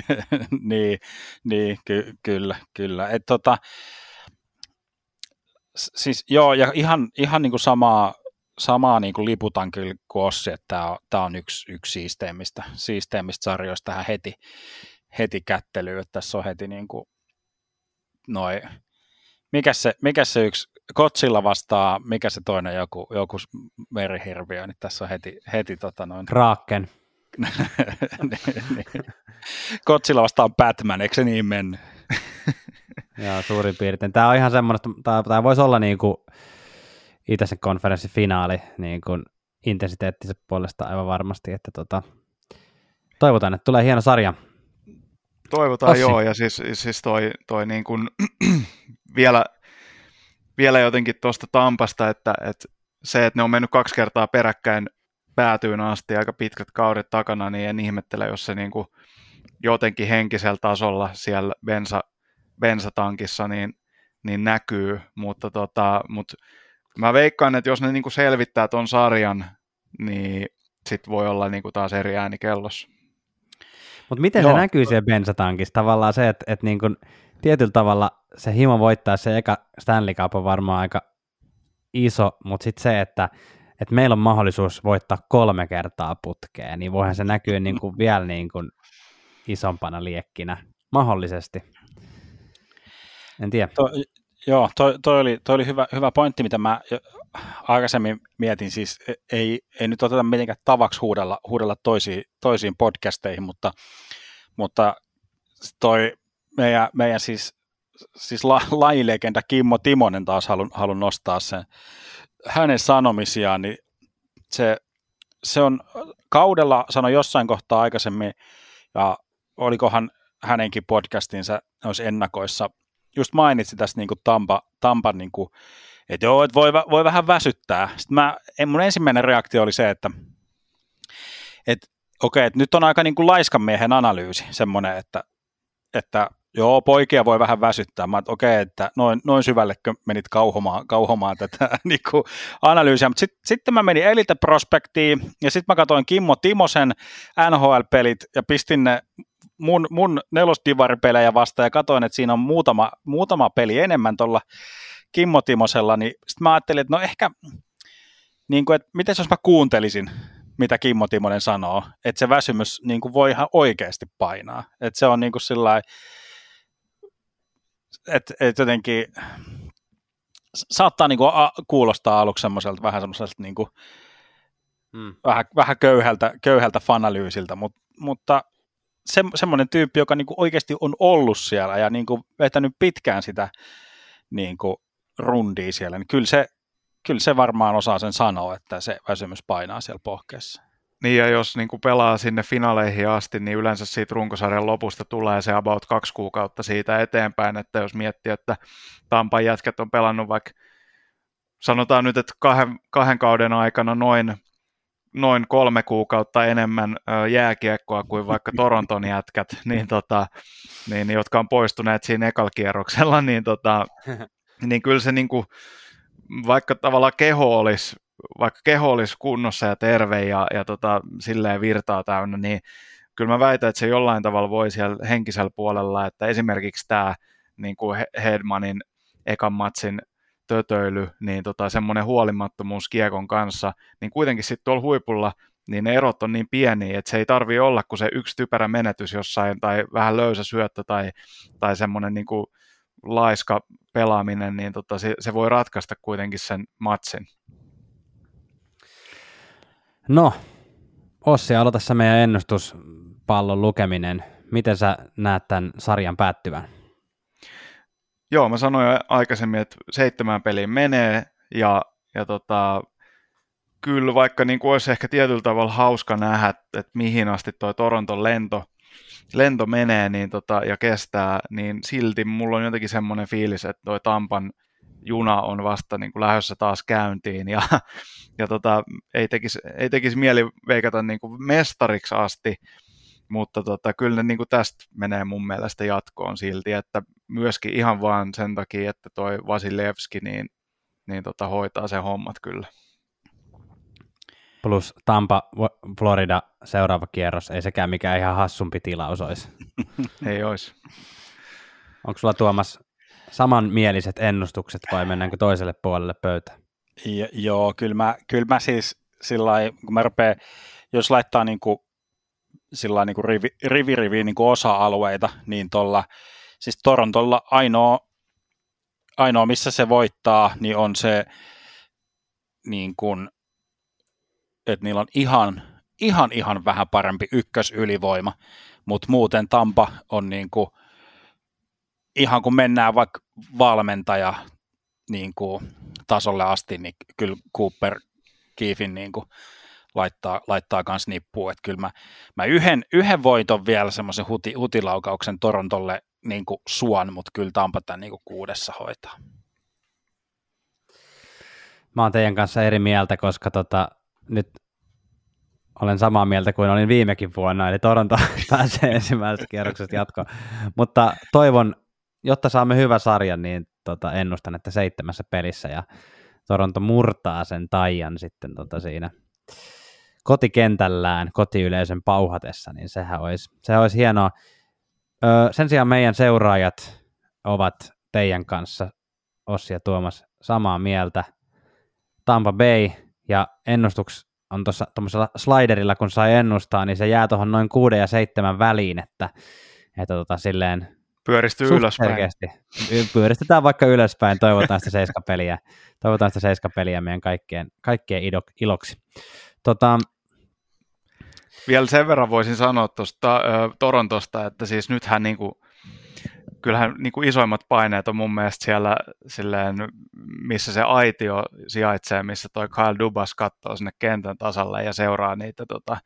niin, niin ky, kyllä, kyllä. Et tota, siis joo, ja ihan, ihan niin kuin samaa, samaa niin kuin liputan kyllä kuin Ossi, että tämä on, tämä on yksi, yksi siisteimmistä, siisteimmistä sarjoista tähän heti, heti kättelyyn, että tässä on heti niin kuin noi, mikä se, mikä se yksi, Kotsilla vastaa, mikä se toinen joku, joku merihirviö, niin tässä on heti, heti tota noin. Kraken. Kotsilla vastaan Batman, eikö se niin mennyt? Joo, suurin piirtein. Tämä on ihan semmoinen, tämä, tämä voisi olla niin kuin itäisen konferenssin finaali niin kuin intensiteettisen puolesta aivan varmasti, että tota, toivotaan, että tulee hieno sarja. Toivotaan Ossi. joo, ja siis, siis toi, toi niin kuin, vielä, vielä jotenkin tuosta Tampasta, että, että se, että ne on mennyt kaksi kertaa peräkkäin päätyyn asti aika pitkät kaudet takana, niin en ihmettele, jos se niin kuin jotenkin henkisellä tasolla siellä bensa, bensatankissa niin, niin näkyy, mutta, tota, mutta Mä veikkaan, että jos ne niinku selvittää ton sarjan, niin sit voi olla niinku taas eri ääni kellossa. Mutta miten Joo. se näkyy siellä bensatankissa? Tavallaan se, että, että niinku, tietyllä tavalla se himo voittaa se eka Stanley Cup on varmaan aika iso, mutta sitten se, että, että meillä on mahdollisuus voittaa kolme kertaa putkeen, niin voihan se näkyä niin kuin vielä niin kuin isompana liekkinä, mahdollisesti. En tiedä. To, Joo, toi, toi, oli, toi oli hyvä, hyvä pointti, mitä mä aikaisemmin mietin. Siis e, ei, ei nyt oteta mitenkään tavaksi huudella, huudella toisiin, toisiin podcasteihin, mutta, mutta toi meidän, meidän siis, siis la, lajilegenda Kimmo Timonen taas halun, halun nostaa sen hänen sanomisiaan, niin se, se on kaudella, sanoi jossain kohtaa aikaisemmin, ja olikohan hänenkin podcastinsa olisi ennakoissa just mainitsi tästä niin kuin Tampa, Tampan, niin kuin, että joo, että voi, voi vähän väsyttää. Sitten mä, mun ensimmäinen reaktio oli se, että, että okei, että nyt on aika niin kuin laiskan miehen analyysi, semmoinen, että, että joo, poikia voi vähän väsyttää. Mä että okei, että noin, noin syvällekö menit kauhomaan, kauhomaan tätä niin kuin analyysiä. Mutta sitten sit mä menin Elite Prospektiin ja sitten mä katsoin Kimmo Timosen NHL-pelit ja pistin ne mun, mun nelosdivaripelejä vastaan ja katsoin, että siinä on muutama, muutama peli enemmän tuolla Kimmo Timosella, niin sitten mä ajattelin, että no ehkä, niin kuin, että miten jos mä kuuntelisin, mitä Kimmo Timonen sanoo, että se väsymys niin kuin voi ihan oikeasti painaa. Että se on niin kuin sillä että, että jotenkin saattaa niin kuin kuulostaa aluksi semmoiselta vähän semmoiselta niin kuin, hmm. vähän, vähän köyhältä, köyhältä fanalyysiltä, mutta, mutta se, semmoinen tyyppi, joka niin kuin oikeasti on ollut siellä ja niin kuin vetänyt pitkään sitä niin kuin rundia siellä, niin kyllä se, kyllä se varmaan osaa sen sanoa, että se väsymys painaa siellä pohkeessa. Niin ja jos niin kuin pelaa sinne finaaleihin asti, niin yleensä siitä runkosarjan lopusta tulee se about kaksi kuukautta siitä eteenpäin, että jos miettii, että Tampan jätkät on pelannut vaikka sanotaan nyt, että kahden, kahden kauden aikana noin, noin kolme kuukautta enemmän jääkiekkoa kuin vaikka Toronton jätkät, niin, tota, niin, jotka on poistuneet siinä ekalla kierroksella, niin, tota, niin kyllä se niin kuin, vaikka tavallaan keho olisi vaikka keho olisi kunnossa ja terve ja, ja tota, silleen virtaa täynnä, niin kyllä mä väitän, että se jollain tavalla voi siellä henkisellä puolella, että esimerkiksi tämä niin kuin Hedmanin ekan matsin tötöily, niin tota, semmoinen huolimattomuus kiekon kanssa, niin kuitenkin sitten tuolla huipulla niin ne erot on niin pieniä, että se ei tarvi olla kuin se yksi typerä menetys jossain tai vähän löysä syöttö tai, tai semmoinen niin kuin laiska pelaaminen, niin tota, se, se voi ratkaista kuitenkin sen matsin. No, Ossi, aloita se meidän ennustuspallon lukeminen. Miten sä näet tämän sarjan päättyvän? Joo, mä sanoin jo aikaisemmin, että seitsemän peliin menee ja, ja tota, kyllä vaikka niin kuin olisi ehkä tietyllä tavalla hauska nähdä, että mihin asti tuo Toronton lento, lento menee niin tota, ja kestää, niin silti mulla on jotenkin semmoinen fiilis, että tuo Tampan juna on vasta niin kuin lähdössä taas käyntiin ja, ja tota, ei, tekisi, ei tekisi mieli veikata niin kuin mestariksi asti, mutta tota, kyllä ne niin kuin tästä menee mun mielestä jatkoon silti, että myöskin ihan vaan sen takia, että toi Vasilevski niin, niin tota, hoitaa sen hommat kyllä. Plus Tampa, Florida, seuraava kierros, ei sekään mikään ihan hassumpi tilaus olisi. ei olisi. Onko sulla Tuomas samanmieliset ennustukset vai mennäänkö toiselle puolelle pöytä? Ja, joo, kyllä mä, kyllä mä siis sillä kun mä rupean, jos laittaa niin kuin, sillä niin kuin rivi, rivi, rivi niin kuin osa-alueita, niin tuolla, siis Torontolla ainoa, ainoa, missä se voittaa, niin on se, niin kuin, että niillä on ihan, ihan, ihan vähän parempi ykkösylivoima, mutta muuten Tampa on niin kuin, ihan kun mennään vaikka valmentaja niin kuin, tasolle asti, niin kyllä Cooper Kiefin niin kuin, laittaa, laittaa kans nippuun. Että kyllä mä, mä yhden, yhden voiton vielä semmoisen huti, hutilaukauksen Torontolle niin kuin suon, mutta kyllä Tampa tämän niin kuin kuudessa hoitaa. Mä oon teidän kanssa eri mieltä, koska tota, nyt olen samaa mieltä kuin olin viimekin vuonna, eli Toronto pääsee ensimmäisestä kierroksesta jatkoon. Mutta toivon jotta saamme hyvä sarjan, niin tota, ennustan, että seitsemässä pelissä ja Toronto murtaa sen taian sitten tota siinä kotikentällään kotiyleisön pauhatessa, niin sehän olisi, sehän olisi hienoa. Öö, sen sijaan meidän seuraajat ovat teidän kanssa, Ossi ja Tuomas, samaa mieltä. Tampa Bay ja ennustuks on tuossa tuommoisella sliderilla, kun sai ennustaa, niin se jää tuohon noin 6 ja 7 väliin, että, että tota, silleen Pyöristyy ylöspäin. Selkeästi. Pyöristetään vaikka ylöspäin, toivotaan sitä seiskapeliä, toivotaan sitä seiskapeliä meidän kaikkien, kaikkien iloksi. Tota, Vielä sen verran voisin sanoa tuosta äh, Torontosta, että siis nythän niin kuin, kyllähän niin kuin isoimmat paineet on mun mielestä siellä silleen, missä se aitio sijaitsee, missä toi Kyle Dubas katsoo sinne kentän tasalle ja seuraa niitä, tota,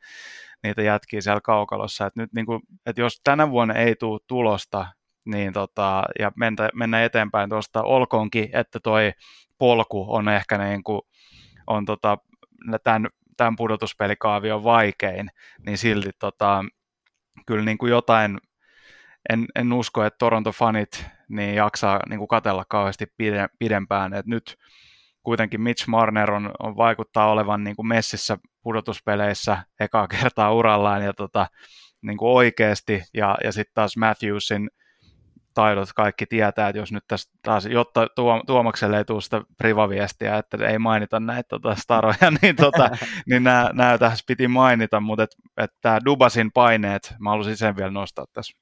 niitä jätkiä siellä kaukalossa. Et nyt niin kuin, et jos tänä vuonna ei tule tulosta niin tota, ja mennä, mennä eteenpäin tuosta, olkoonkin, että toi polku on ehkä niin kuin, on tota, tämän, tämän pudotuspelikaavion vaikein, niin silti tota, kyllä niin kuin jotain, en, en usko, että Toronto-fanit niin jaksaa niin kuin katella kauheasti pide, pidempään, että nyt kuitenkin Mitch Marner on, on vaikuttaa olevan niin kuin messissä pudotuspeleissä ekaa kertaa urallaan ja tota, niin kuin oikeasti, ja, ja sitten taas Matthewsin taidot kaikki tietää, että jos nyt tässä taas, jotta Tuomakselle ei tule sitä privaviestiä, että ei mainita näitä tota, staroja, niin, tota, niin nämä, nämä tässä piti mainita, mutta että et tämä Dubasin paineet, mä haluaisin sen vielä nostaa tässä.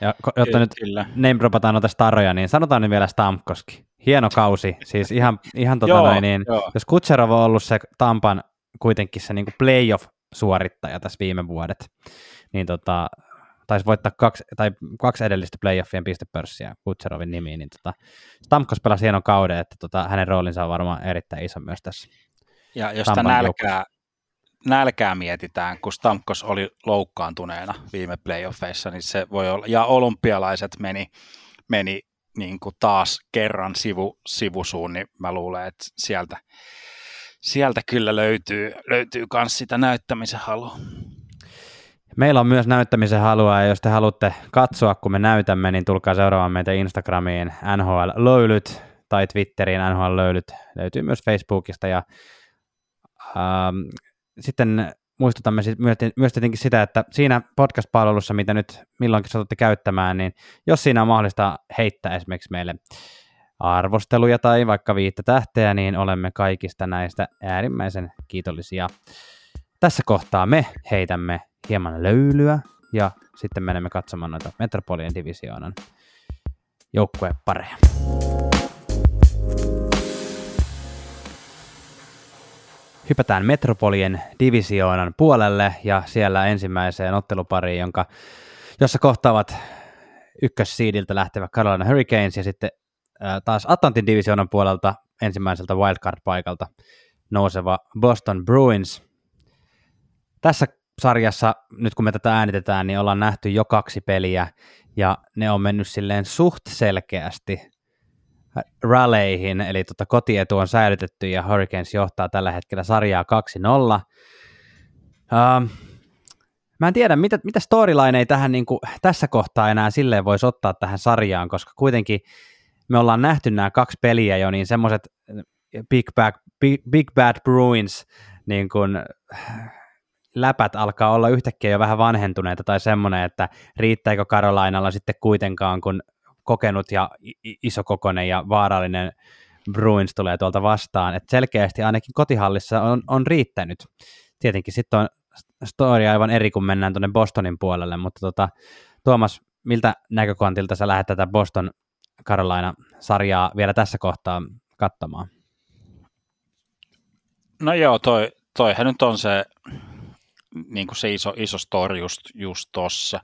Ja jotta nyt name dropataan noita staroja, niin sanotaan nyt vielä Stamkoski. Hieno kausi, siis ihan, ihan tota joo, noin, niin, joo. jos Kutserov on ollut se Tampan kuitenkin se niin playoff-suorittaja tässä viime vuodet, niin tota, taisi voittaa kaksi, tai kaksi edellistä playoffien pistepörssiä Kutserovin nimiin, niin tota, Stamkos pelasi hienon kauden, että tota, hänen roolinsa on varmaan erittäin iso myös tässä. Ja jos sitä nälkää, nälkää mietitään, kun Stamkos oli loukkaantuneena viime playoffeissa, niin se voi olla, ja olympialaiset meni, meni niin kuin taas kerran sivu, sivusuun, niin mä luulen, että sieltä, sieltä kyllä löytyy, löytyy myös sitä näyttämisen halua. Meillä on myös näyttämisen halua, ja jos te haluatte katsoa, kun me näytämme, niin tulkaa seuraamaan meitä Instagramiin NHL Löylyt tai Twitteriin NHL Löylyt. Löytyy myös Facebookista, ja ähm, sitten muistutamme myös tietenkin sitä, että siinä podcast-palvelussa, mitä nyt milloinkin satutte käyttämään, niin jos siinä on mahdollista heittää esimerkiksi meille arvosteluja tai vaikka viittä tähteä, niin olemme kaikista näistä äärimmäisen kiitollisia. Tässä kohtaa me heitämme hieman löylyä ja sitten menemme katsomaan noita Metropolian divisioonan joukkuepareja. Hypätään Metropolien divisioonan puolelle ja siellä ensimmäiseen ottelupariin, jonka, jossa kohtaavat ykkössiidiltä lähtevä Carolina Hurricanes ja sitten ää, taas Atlantin divisioonan puolelta ensimmäiseltä wildcard-paikalta nouseva Boston Bruins. Tässä sarjassa, nyt kun me tätä äänitetään, niin ollaan nähty jo kaksi peliä, ja ne on mennyt silleen suht selkeästi ralleihin, eli tota kotietu on säilytetty, ja Hurricanes johtaa tällä hetkellä sarjaa 2-0. Uh, ähm, mä en tiedä, mitä, mitä storyline ei tähän niin kuin, tässä kohtaa enää silleen voisi ottaa tähän sarjaan, koska kuitenkin me ollaan nähty nämä kaksi peliä jo, niin semmoiset Big, Bad, Big, Big Bad Bruins niin kuin, läpät alkaa olla yhtäkkiä jo vähän vanhentuneita tai semmoinen, että riittääkö Karolainalla sitten kuitenkaan, kun kokenut ja isokokonen ja vaarallinen Bruins tulee tuolta vastaan, että selkeästi ainakin kotihallissa on, on riittänyt. Tietenkin sitten on story aivan eri, kun mennään tuonne Bostonin puolelle, mutta tota, Tuomas, miltä näkökantilta sä lähdet tätä Boston Carolina-sarjaa vielä tässä kohtaa katsomaan? No joo, toi, toihan nyt on se niin kuin se iso, iso story just, just tossa.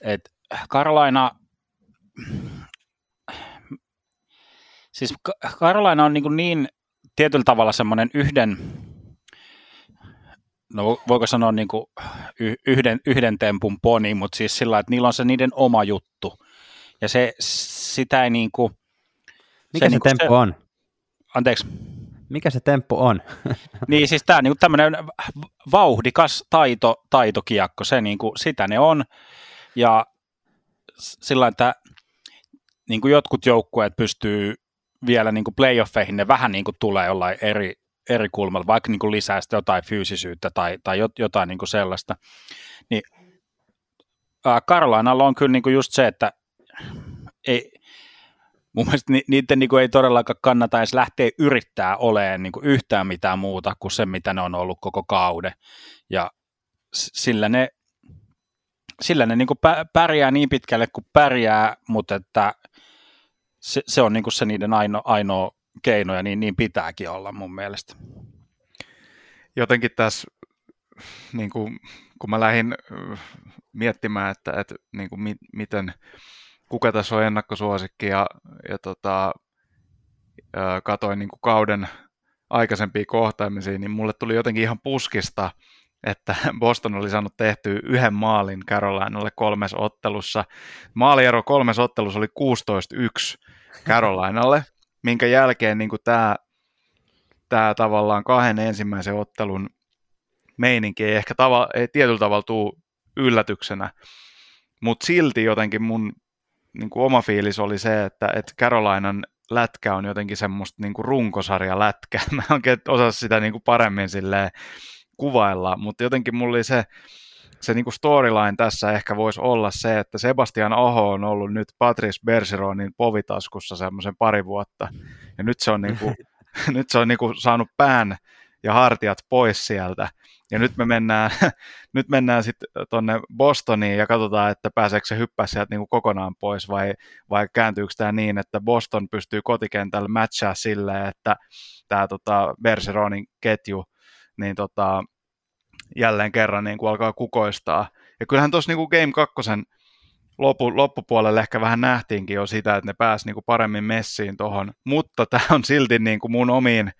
Et Karolaina, siis Karolaina on niin, kuin niin tietyllä tavalla semmoinen yhden, no voiko sanoa niin kuin yhden, yhden tempun poni, mutta siis sillä että niillä on se niiden oma juttu. Ja se, sitä ei niin kuin, Mikä se, se niin temppu se, on? Anteeksi. Mikä se temppu on? niin siis tämä on niinku tämmöinen vauhdikas taito, taitokiekko, se niinku, sitä ne on. Ja sillä että niin kuin jotkut joukkueet pystyy vielä niin kuin playoffeihin, ne vähän niin kuin tulee jollain eri, eri kulmalla, vaikka niin kuin lisää sitä jotain fyysisyyttä tai, tai jotain niin kuin sellaista. Niin Karolainalla on kyllä niin kuin just se, että ei, mun mielestä ni, niiden niin kuin ei todellakaan kannata edes lähteä yrittää olemaan niin kuin yhtään mitään muuta kuin se, mitä ne on ollut koko kauden. Ja sillä ne, sillä ne niin kuin pärjää niin pitkälle kuin pärjää, mutta että se, se on niin kuin se niiden ainoa, ainoa keino ja niin, niin pitääkin olla mun mielestä. Jotenkin tässä, niin kuin, kun mä lähdin miettimään, että, että niin kuin mi, miten kuka tässä on ennakkosuosikki ja, ja tota, katoin niin kuin kauden aikaisempia kohtaamisia, niin mulle tuli jotenkin ihan puskista, että Boston oli saanut tehtyä yhden maalin Carolinalle kolmes ottelussa. Maaliero kolmes ottelussa oli 16-1 Carolinalle, minkä jälkeen niin tämä, tämä tavallaan kahden ensimmäisen ottelun meininki ei ehkä tava, ei tietyllä tavalla tule yllätyksenä, mutta silti jotenkin mun niin kuin oma fiilis oli se, että, että Carolinan lätkä on jotenkin semmoista niin kuin runkosarja lätkä. Mä en oikein osaa sitä niin kuin paremmin silleen kuvailla, mutta jotenkin mulla oli se, se niin kuin storyline tässä ehkä voisi olla se, että Sebastian Aho on ollut nyt Patrice Bergeronin povitaskussa semmoisen pari vuotta, ja nyt se on, niin kuin, nyt se on niin kuin saanut pään ja hartiat pois sieltä, ja nyt me mennään, nyt mennään sitten tuonne Bostoniin ja katsotaan, että pääseekö se hyppää sieltä niin kuin kokonaan pois vai, vai kääntyykö tämä niin, että Boston pystyy kotikentällä matchaa silleen, että tämä tota, Bergeronin ketju niin tota, jälleen kerran niin kuin alkaa kukoistaa. Ja kyllähän tuossa niin Game 2 loppu, loppupuolelle ehkä vähän nähtiinkin jo sitä, että ne pääsi niin kuin paremmin messiin tuohon, mutta tämä on silti niin kuin mun omiin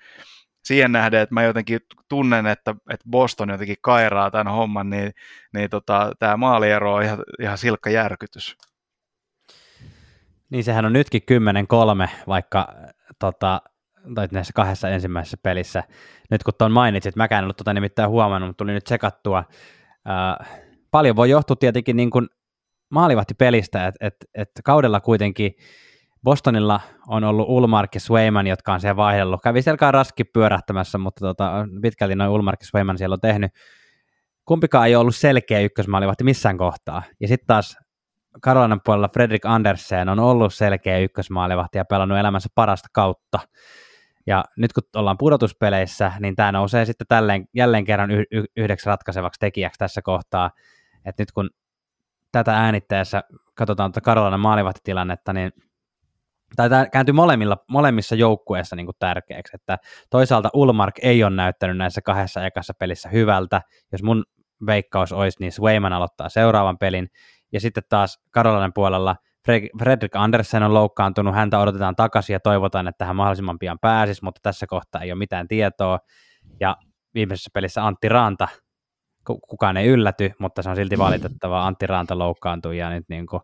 siihen nähden, että mä jotenkin tunnen, että, että Boston jotenkin kairaa tämän homman, niin, niin tota, tämä maaliero on ihan, ihan silkka järkytys. Niin sehän on nytkin 10-3, vaikka tota, tai näissä kahdessa ensimmäisessä pelissä. Nyt kun tuon mainitsit, mäkään en ollut tuota nimittäin huomannut, mutta tuli nyt sekattua. Ää, paljon voi johtua tietenkin niin kuin maalivahtipelistä, että et, et kaudella kuitenkin Bostonilla on ollut Ulmark ja Swayman, jotka on siellä vaihdellut. Kävi siellä raski pyörähtämässä, mutta tota, pitkälti noin Ulmark ja Swayman siellä on tehnyt. Kumpikaan ei ollut selkeä ykkösmaalivahti missään kohtaa. Ja sitten taas Karolainen puolella Fredrik Andersen on ollut selkeä ykkösmaalivahti ja pelannut elämänsä parasta kautta. Ja nyt kun ollaan pudotuspeleissä, niin tämä nousee sitten tälleen, jälleen kerran y- y- yhdeksi ratkaisevaksi tekijäksi tässä kohtaa. että nyt kun tätä äänittäessä katsotaan tuota Karolainen maalivahtitilannetta, niin tai tämä kääntyy molemmilla, molemmissa joukkueissa niin tärkeäksi, että toisaalta Ulmark ei ole näyttänyt näissä kahdessa ekassa pelissä hyvältä, jos mun veikkaus olisi, niin Swayman aloittaa seuraavan pelin, ja sitten taas Karolainen puolella Fredrik Andersen on loukkaantunut, häntä odotetaan takaisin ja toivotaan, että hän mahdollisimman pian pääsisi, mutta tässä kohtaa ei ole mitään tietoa. Ja viimeisessä pelissä Antti Ranta, kukaan ei ylläty, mutta se on silti valitettavaa. Antti Ranta loukkaantui ja nyt niin kuin,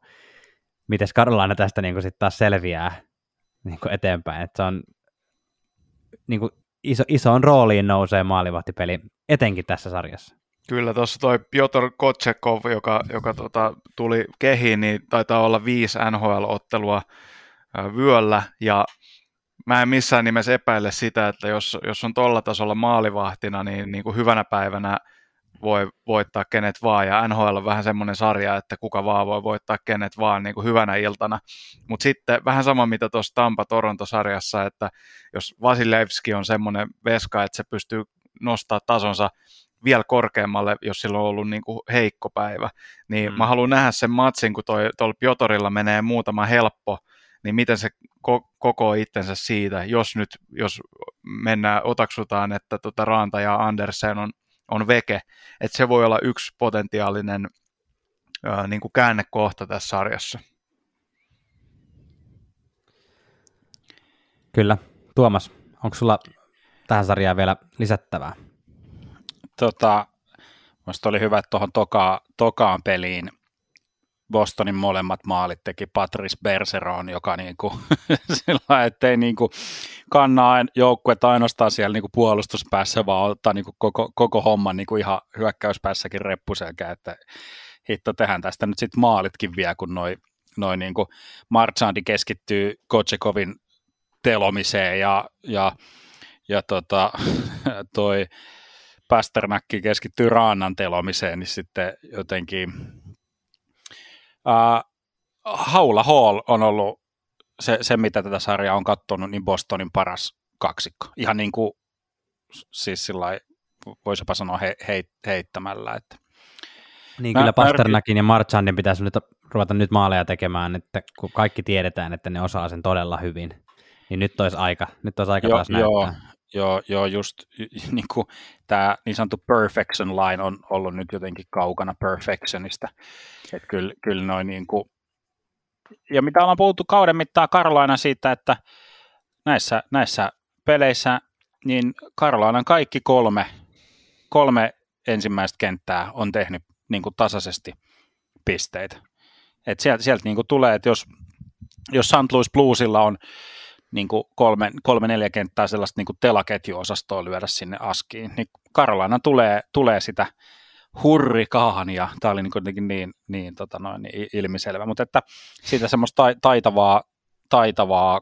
miten Karolainen tästä niin sitten taas selviää niin eteenpäin. Että se on niin kuin iso, isoon rooliin nousee maalivahtipeli, etenkin tässä sarjassa. Kyllä, tuossa toi Piotr Kotsekov, joka, joka tota, tuli kehiin, niin taitaa olla viisi NHL-ottelua vyöllä, ja mä en missään nimessä epäile sitä, että jos, jos on tuolla tasolla maalivahtina, niin, niin kuin hyvänä päivänä voi voittaa kenet vaan, ja NHL on vähän semmoinen sarja, että kuka vaan voi voittaa kenet vaan niin kuin hyvänä iltana. Mutta sitten vähän sama mitä tuossa Tampa-Toronto-sarjassa, että jos Vasilevski on semmoinen veska, että se pystyy nostaa tasonsa vielä korkeammalle, jos sillä on ollut niin kuin heikko päivä. Niin mm. mä haluan nähdä sen matsin, kun tuolla Piotorilla menee muutama helppo, niin miten se ko- koko itsensä siitä, jos nyt, jos mennään, otaksutaan, että tota Ranta ja Andersen on, on veke, että se voi olla yksi potentiaalinen ää, niin kuin käännekohta tässä sarjassa. Kyllä. Tuomas, onko sulla tähän sarjaan vielä lisättävää? Tota, Minusta oli hyvä, että tuohon toka, tokaan peliin Bostonin molemmat maalit teki Patrice Bergeron, joka niinku, sillä ettei niinku kannaa joukkuetta ainoastaan siellä niinku puolustuspäässä, vaan ottaa niinku koko, koko homman niinku ihan hyökkäyspäässäkin reppuselkä, että hitto tehdään tästä nyt sitten maalitkin vielä, kun noin noi niinku Marchandi keskittyy Kotsekovin telomiseen ja, ja, ja tota, toi Pasternakki keskittyy Raannan telomiseen, niin sitten jotenkin uh, Haula Hall on ollut se, se, mitä tätä sarjaa on katsonut, niin Bostonin paras kaksikko. Ihan niin kuin, siis sillä voisipa sanoa he, he, heittämällä. Että. Niin mä, kyllä Pasternakin mä... ja Marchandin pitäisi nyt ruveta nyt maaleja tekemään, että kun kaikki tiedetään, että ne osaa sen todella hyvin, niin nyt olisi aika, nyt olisi aika jo, taas näyttää. Joo, joo just niin kuin tämä niin sanottu perfection line on ollut nyt jotenkin kaukana perfectionista. Että kyllä, kyllä noin niin kuin, ja mitä ollaan puhuttu kauden mittaan Karolaina siitä, että näissä, näissä peleissä niin Karolainan kaikki kolme, kolme ensimmäistä kenttää on tehnyt niin kuin tasaisesti pisteitä. Et sieltä, sieltä niin kuin tulee, että jos, jos St. Louis Bluesilla on niin kuin kolme, kolme neljä kenttää sellaista niin kuin telaketjuosastoa lyödä sinne askiin, niin Karolaina tulee, tulee sitä hurrikaania, tämä oli niin kuitenkin niin, niin, tota noin, niin ilmiselvä, mutta että siitä semmoista taitavaa, taitavaa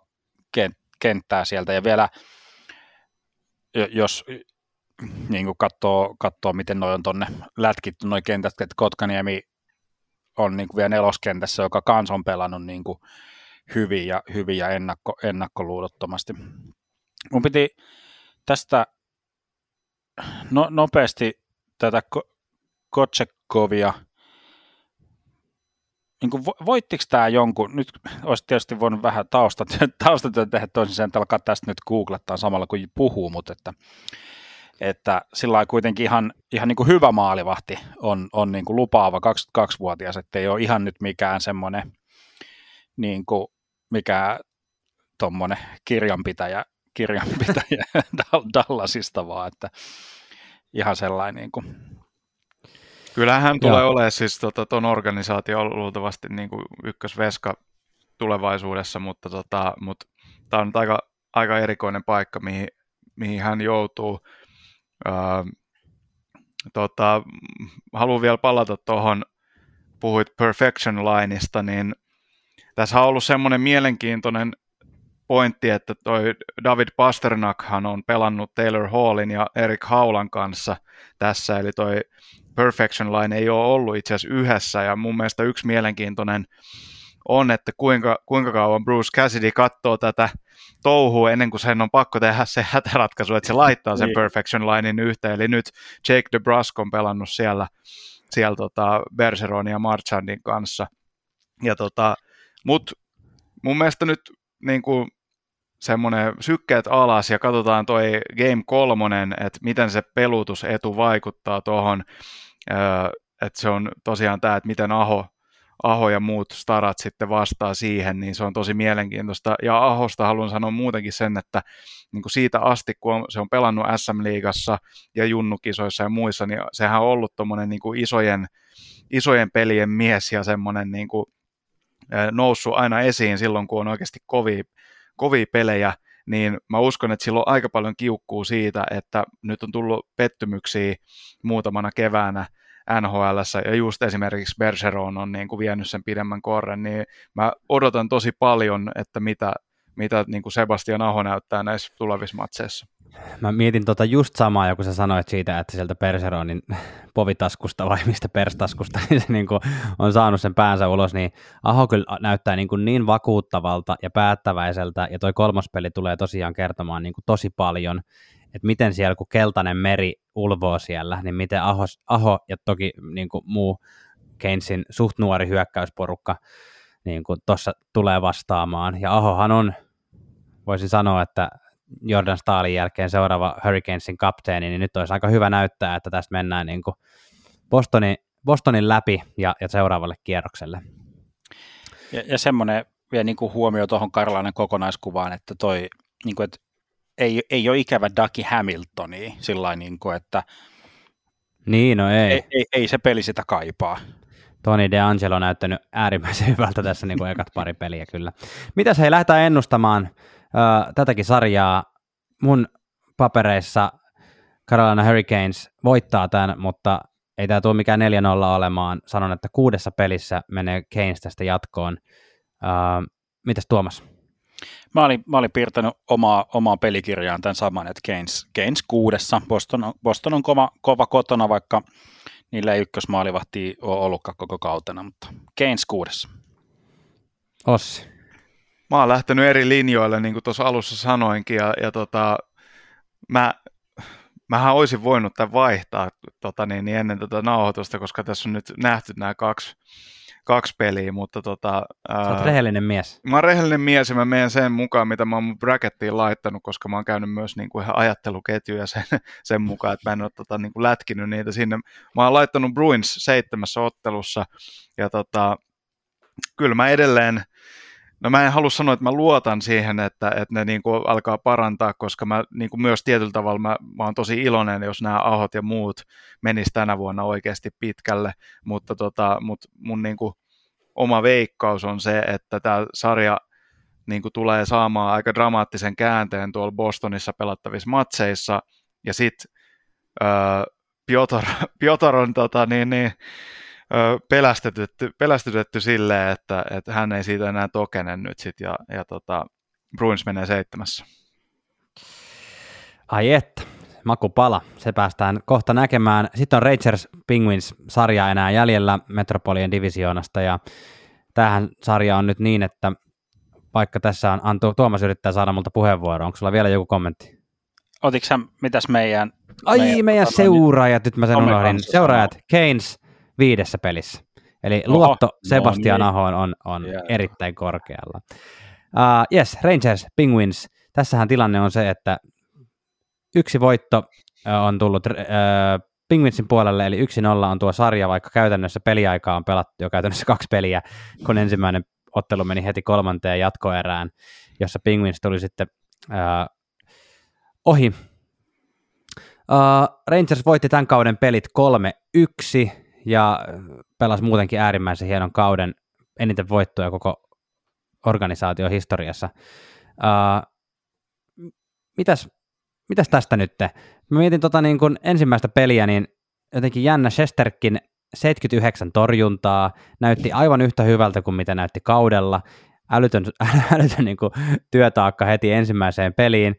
kenttää sieltä, ja vielä jos niin kuin katsoo, katsoo, miten noin on tuonne lätkitty noin kentät, että Kotkaniemi on niin kuin vielä neloskentässä, joka kans on pelannut niin kuin hyvin ja, hyvin ja ennakko, ennakkoluulottomasti. Mun piti tästä no, nopeasti tätä Kotsekovia, niin kuin, voittiko tämä jonkun, nyt olisi tietysti voinut vähän taustatyötä, taustatyötä tehdä toisin sen, että alkaa tästä nyt googlettaa samalla kuin puhuu, mutta että, että sillä kuitenkin ihan, ihan niin kuin hyvä maalivahti on, on niin kuin lupaava. 22-vuotias, että ei ole ihan nyt mikään semmoinen niin kuin mikä tuommoinen kirjanpitäjä kirjanpitäjä Dallasista vaan, että ihan sellainen niin kuin. Kyllähän tulee olemaan siis tota, ton organisaatio luultavasti niin kuin ykkösveska tulevaisuudessa, mutta, tota, mutta tämä on aika, aika erikoinen paikka, mihin, mihin hän joutuu. Öö, tota, haluan vielä palata tuohon, puhuit Perfection Lineista, niin tässä on ollut semmoinen mielenkiintoinen pointti, että toi David Pasternakhan on pelannut Taylor Hallin ja Eric Haulan kanssa tässä, eli toi Perfection Line ei ole ollut itse asiassa yhdessä, ja mun mielestä yksi mielenkiintoinen on, että kuinka, kuinka kauan Bruce Cassidy katsoo tätä touhua ennen kuin sen on pakko tehdä se hätäratkaisu, että se laittaa sen niin. Perfection Linein yhteen. Eli nyt Jake DeBrusque on pelannut siellä, siellä tota Bergeronin ja Marchandin kanssa. Ja tota, mut mun mielestä nyt niin kuin semmoinen sykkeet alas ja katsotaan toi Game kolmonen, että miten se pelutusetu vaikuttaa tuohon, että se on tosiaan tämä, että miten Aho Aho ja muut starat sitten vastaa siihen, niin se on tosi mielenkiintoista. Ja Ahosta haluan sanoa muutenkin sen, että niin kuin siitä asti, kun se on pelannut SM-liigassa ja junnukisoissa ja muissa, niin sehän on ollut tuommoinen niin isojen, isojen pelien mies ja semmoinen niin kuin, noussut aina esiin silloin, kun on oikeasti kovia, kovia pelejä, niin mä uskon, että sillä on aika paljon kiukkuu siitä, että nyt on tullut pettymyksiä muutamana keväänä, NHL ja just esimerkiksi Bergeron on niin kuin vienyt sen pidemmän korren, niin mä odotan tosi paljon, että mitä, mitä niin kuin Sebastian Aho näyttää näissä tulevissa matseissa. Mä mietin tota just samaa, kun sä sanoit siitä, että sieltä Perseronin povitaskusta vai mistä perstaskusta niin se niin kuin on saanut sen päänsä ulos, niin Aho kyllä näyttää niin, kuin niin vakuuttavalta ja päättäväiseltä, ja toi kolmospeli tulee tosiaan kertomaan niin kuin tosi paljon, että miten siellä, kun keltainen meri ulvoo siellä, niin miten Aho, Aho ja toki niin kuin muu Keynesin suht nuori hyökkäysporukka niin tuossa tulee vastaamaan. Ja Ahohan on, voisin sanoa, että Jordan Staalin jälkeen seuraava Hurricanesin kapteeni, niin nyt olisi aika hyvä näyttää, että tästä mennään niin kuin Bostonin, Bostonin läpi ja, ja seuraavalle kierrokselle. Ja, ja semmoinen vielä niin kuin huomio tuohon Karlainen kokonaiskuvaan, että toi, niin kuin, että ei, ei ole ikävä Ducky Hamiltonia sillä niin kuin, että niin, no ei. Ei, ei. ei se peli sitä kaipaa. Toni DeAngelo on näyttänyt äärimmäisen hyvältä tässä niin kuin ekat pari peliä kyllä. Mitäs hei, lähdetään ennustamaan äh, tätäkin sarjaa. Mun papereissa Carolina Hurricanes voittaa tämän, mutta ei tämä tule mikään 4-0 olemaan. Sanon, että kuudessa pelissä menee Keynes tästä jatkoon. Äh, mitäs Tuomas? Mä olin, mä olin piirtänyt omaa, omaa pelikirjaan tämän saman, että Keynes, Keynes kuudessa. Boston, Boston on kova, kova kotona, vaikka niillä ei ykkösmaalivahti ole ollutkaan koko kautena, mutta Keynes kuudessa. Ossi. Mä oon lähtenyt eri linjoille, niin kuin tuossa alussa sanoinkin, ja, ja tota, mä, mähän olisin voinut tämän vaihtaa tota, niin, niin ennen tätä nauhoitusta, koska tässä on nyt nähty nämä kaksi kaksi peliä, mutta tota... Sä oot rehellinen mies. Mä oon rehellinen mies ja mä menen sen mukaan, mitä mä oon mun brackettiin laittanut, koska mä oon käynyt myös niin kuin ihan ajatteluketjuja sen, sen mukaan, että mä en ole tota, niin kuin lätkinyt niitä sinne. Mä oon laittanut Bruins seitsemässä ottelussa ja tota, kyllä mä edelleen No mä en halua sanoa, että mä luotan siihen, että, että ne niin kuin alkaa parantaa, koska mä niin kuin myös tietyllä tavalla mä, mä oon tosi iloinen, jos nämä ahot ja muut menis tänä vuonna oikeasti pitkälle, mutta tota, mut mun niin kuin oma veikkaus on se, että tämä sarja niin kuin tulee saamaan aika dramaattisen käänteen tuolla Bostonissa pelattavissa matseissa, ja sitten öö, Piotr, Piotr on tota, niin, niin, pelästytetty, pelästytetty silleen, että, että hän ei siitä enää tokene nyt sit ja, ja tota, Bruins menee seitsemässä. Ai että, makupala, se päästään kohta näkemään. Sitten on Rangers Penguins sarja enää jäljellä Metropolien divisioonasta ja tähän sarja on nyt niin, että vaikka tässä on, Antu, Tuomas yrittää saada multa puheenvuoro, onko sulla vielä joku kommentti? Otitko mitäs meidän... Ai meidän, meidän tota, seuraajat, nyt mä sen unohdin. Seuraajat, Keynes, viidessä pelissä. Eli Oho, luotto no Sebastian no niin. Ahoon on, on yeah. erittäin korkealla. Uh, yes, Rangers, Penguins. Tässähän tilanne on se, että yksi voitto on tullut uh, Penguinsin puolelle, eli 1-0 on tuo sarja, vaikka käytännössä peliaikaa on pelattu jo käytännössä kaksi peliä, kun ensimmäinen ottelu meni heti kolmanteen jatkoerään, jossa Penguins tuli sitten uh, ohi. Uh, Rangers voitti tämän kauden pelit 3-1 ja pelasi muutenkin äärimmäisen hienon kauden, eniten voittoja koko organisaation historiassa. Uh, mitäs, mitäs tästä nyt? Mä mietin tota niin kun ensimmäistä peliä, niin jotenkin jännä Shesterkin 79 torjuntaa, näytti aivan yhtä hyvältä kuin mitä näytti kaudella, älytön, älytön niin kuin työtaakka heti ensimmäiseen peliin,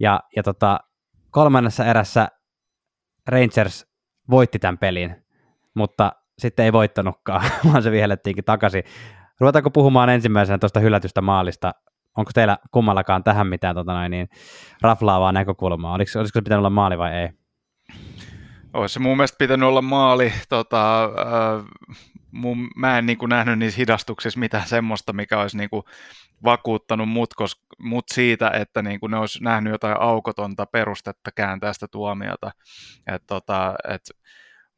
ja, ja tota, kolmannessa erässä Rangers voitti tämän pelin, mutta sitten ei voittanutkaan, vaan se vihellettiinkin takaisin. Ruvetaanko puhumaan ensimmäisenä tuosta hylätystä maalista? Onko teillä kummallakaan tähän mitään tota noin, niin, raflaavaa näkökulmaa? Olisiko, olisiko se pitänyt olla maali vai ei? Olisi se mun mielestä pitänyt olla maali. Tota, äh, mun, mä en niin kuin nähnyt niissä hidastuksissa mitään semmoista, mikä olisi niin kuin vakuuttanut mut, kos, mut siitä, että niin kuin ne olisi nähnyt jotain aukotonta perustetta kääntää sitä tuomiota. Et, tota, et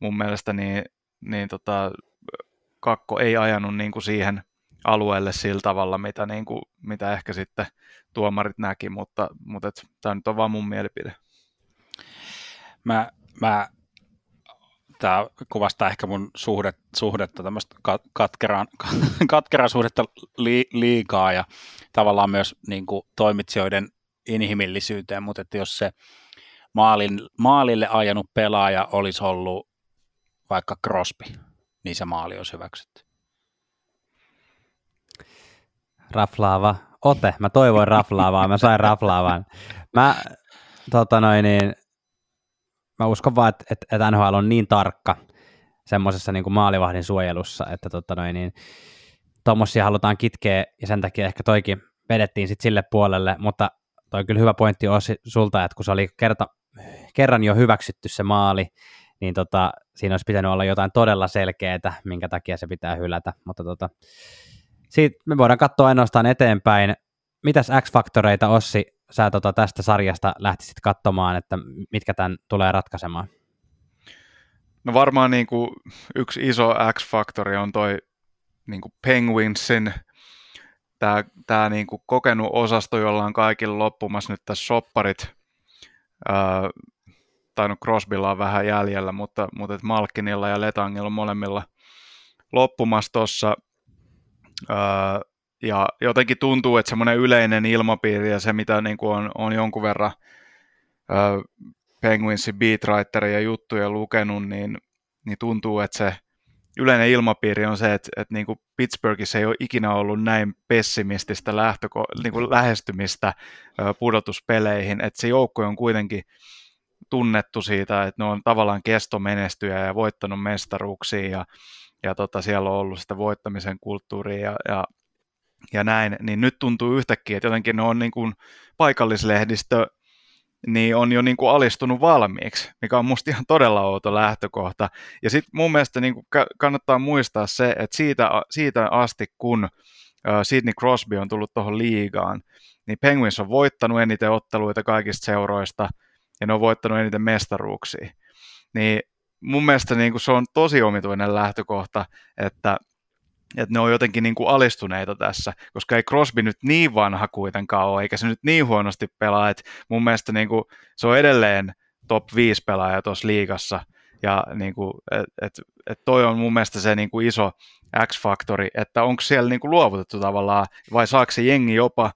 mun mielestä niin, niin tota, kakko ei ajanut niin kuin siihen alueelle sillä tavalla, mitä, niin kuin, mitä ehkä sitten tuomarit näki, mutta, mutta tämä nyt on vaan mun mielipide. Mä, mä tämä kuvastaa ehkä mun suhdet, suhdetta, tämmöistä katkeraan, katkeraan suhdetta li, liikaa ja tavallaan myös niin kuin, toimitsijoiden inhimillisyyteen, mutta että jos se maalin, maalille ajanut pelaaja olisi ollut vaikka Crosby, niin se maali olisi hyväksytty. Raflaava ote. Mä toivoin raflaavaa, mä sain raflaavan. Mä, tota noin, niin, mä uskon vaan, että, että, NHL on niin tarkka semmoisessa niin maalivahdin suojelussa, että tota noin, niin, tuommoisia halutaan kitkeä ja sen takia ehkä toikin vedettiin sitten sille puolelle, mutta toi kyllä hyvä pointti Ossi sulta, että kun se oli kerta, kerran jo hyväksytty se maali, niin tota, siinä olisi pitänyt olla jotain todella selkeää, minkä takia se pitää hylätä, mutta tota, siitä me voidaan katsoa ainoastaan eteenpäin. Mitäs X-faktoreita Ossi sä tota tästä sarjasta lähtisit katsomaan, että mitkä tämän tulee ratkaisemaan? No varmaan niin kuin yksi iso X-faktori on toi niin kuin Penguinsin tämä, tämä niin kuin kokenut osasto, jolla on kaikilla loppumassa nyt tässä sopparit. Ää, tai no Crosbylla on vähän jäljellä, mutta, mutta et Malkinilla ja Letangilla molemmilla loppumassa tuossa ja jotenkin tuntuu, että semmoinen yleinen ilmapiiri ja se, mitä niin kuin on, on jonkun verran äh, Penguinsin beatwriteria juttuja lukenut, niin, niin tuntuu, että se yleinen ilmapiiri on se, että, että niin kuin Pittsburghissa ei ole ikinä ollut näin pessimististä lähtöko- niin kuin lähestymistä pudotuspeleihin, että se joukko on kuitenkin tunnettu siitä, että ne on tavallaan kestomenestyjä ja voittanut mestaruuksia ja, ja tota, siellä on ollut sitä voittamisen kulttuuria ja, ja ja näin, niin nyt tuntuu yhtäkkiä, että jotenkin ne on niin kuin paikallislehdistö niin on jo niin kuin alistunut valmiiksi, mikä on musta ihan todella outo lähtökohta. Ja sitten mun mielestä niin kuin kannattaa muistaa se, että siitä, siitä asti, kun Sidney Crosby on tullut tuohon liigaan, niin Penguins on voittanut eniten otteluita kaikista seuroista, ja ne on voittanut eniten mestaruuksia. Niin mun mielestä niin kuin se on tosi omituinen lähtökohta, että että ne on jotenkin niin kuin alistuneita tässä, koska ei Crosby nyt niin vanha kuitenkaan ole, eikä se nyt niin huonosti pelaa, että mun mielestä niin kuin se on edelleen top 5 pelaaja tuossa liigassa, ja niin kuin, et, et, et toi on mun mielestä se niin kuin iso X-faktori, että onko siellä niin kuin luovutettu tavallaan, vai saako se jengi jopa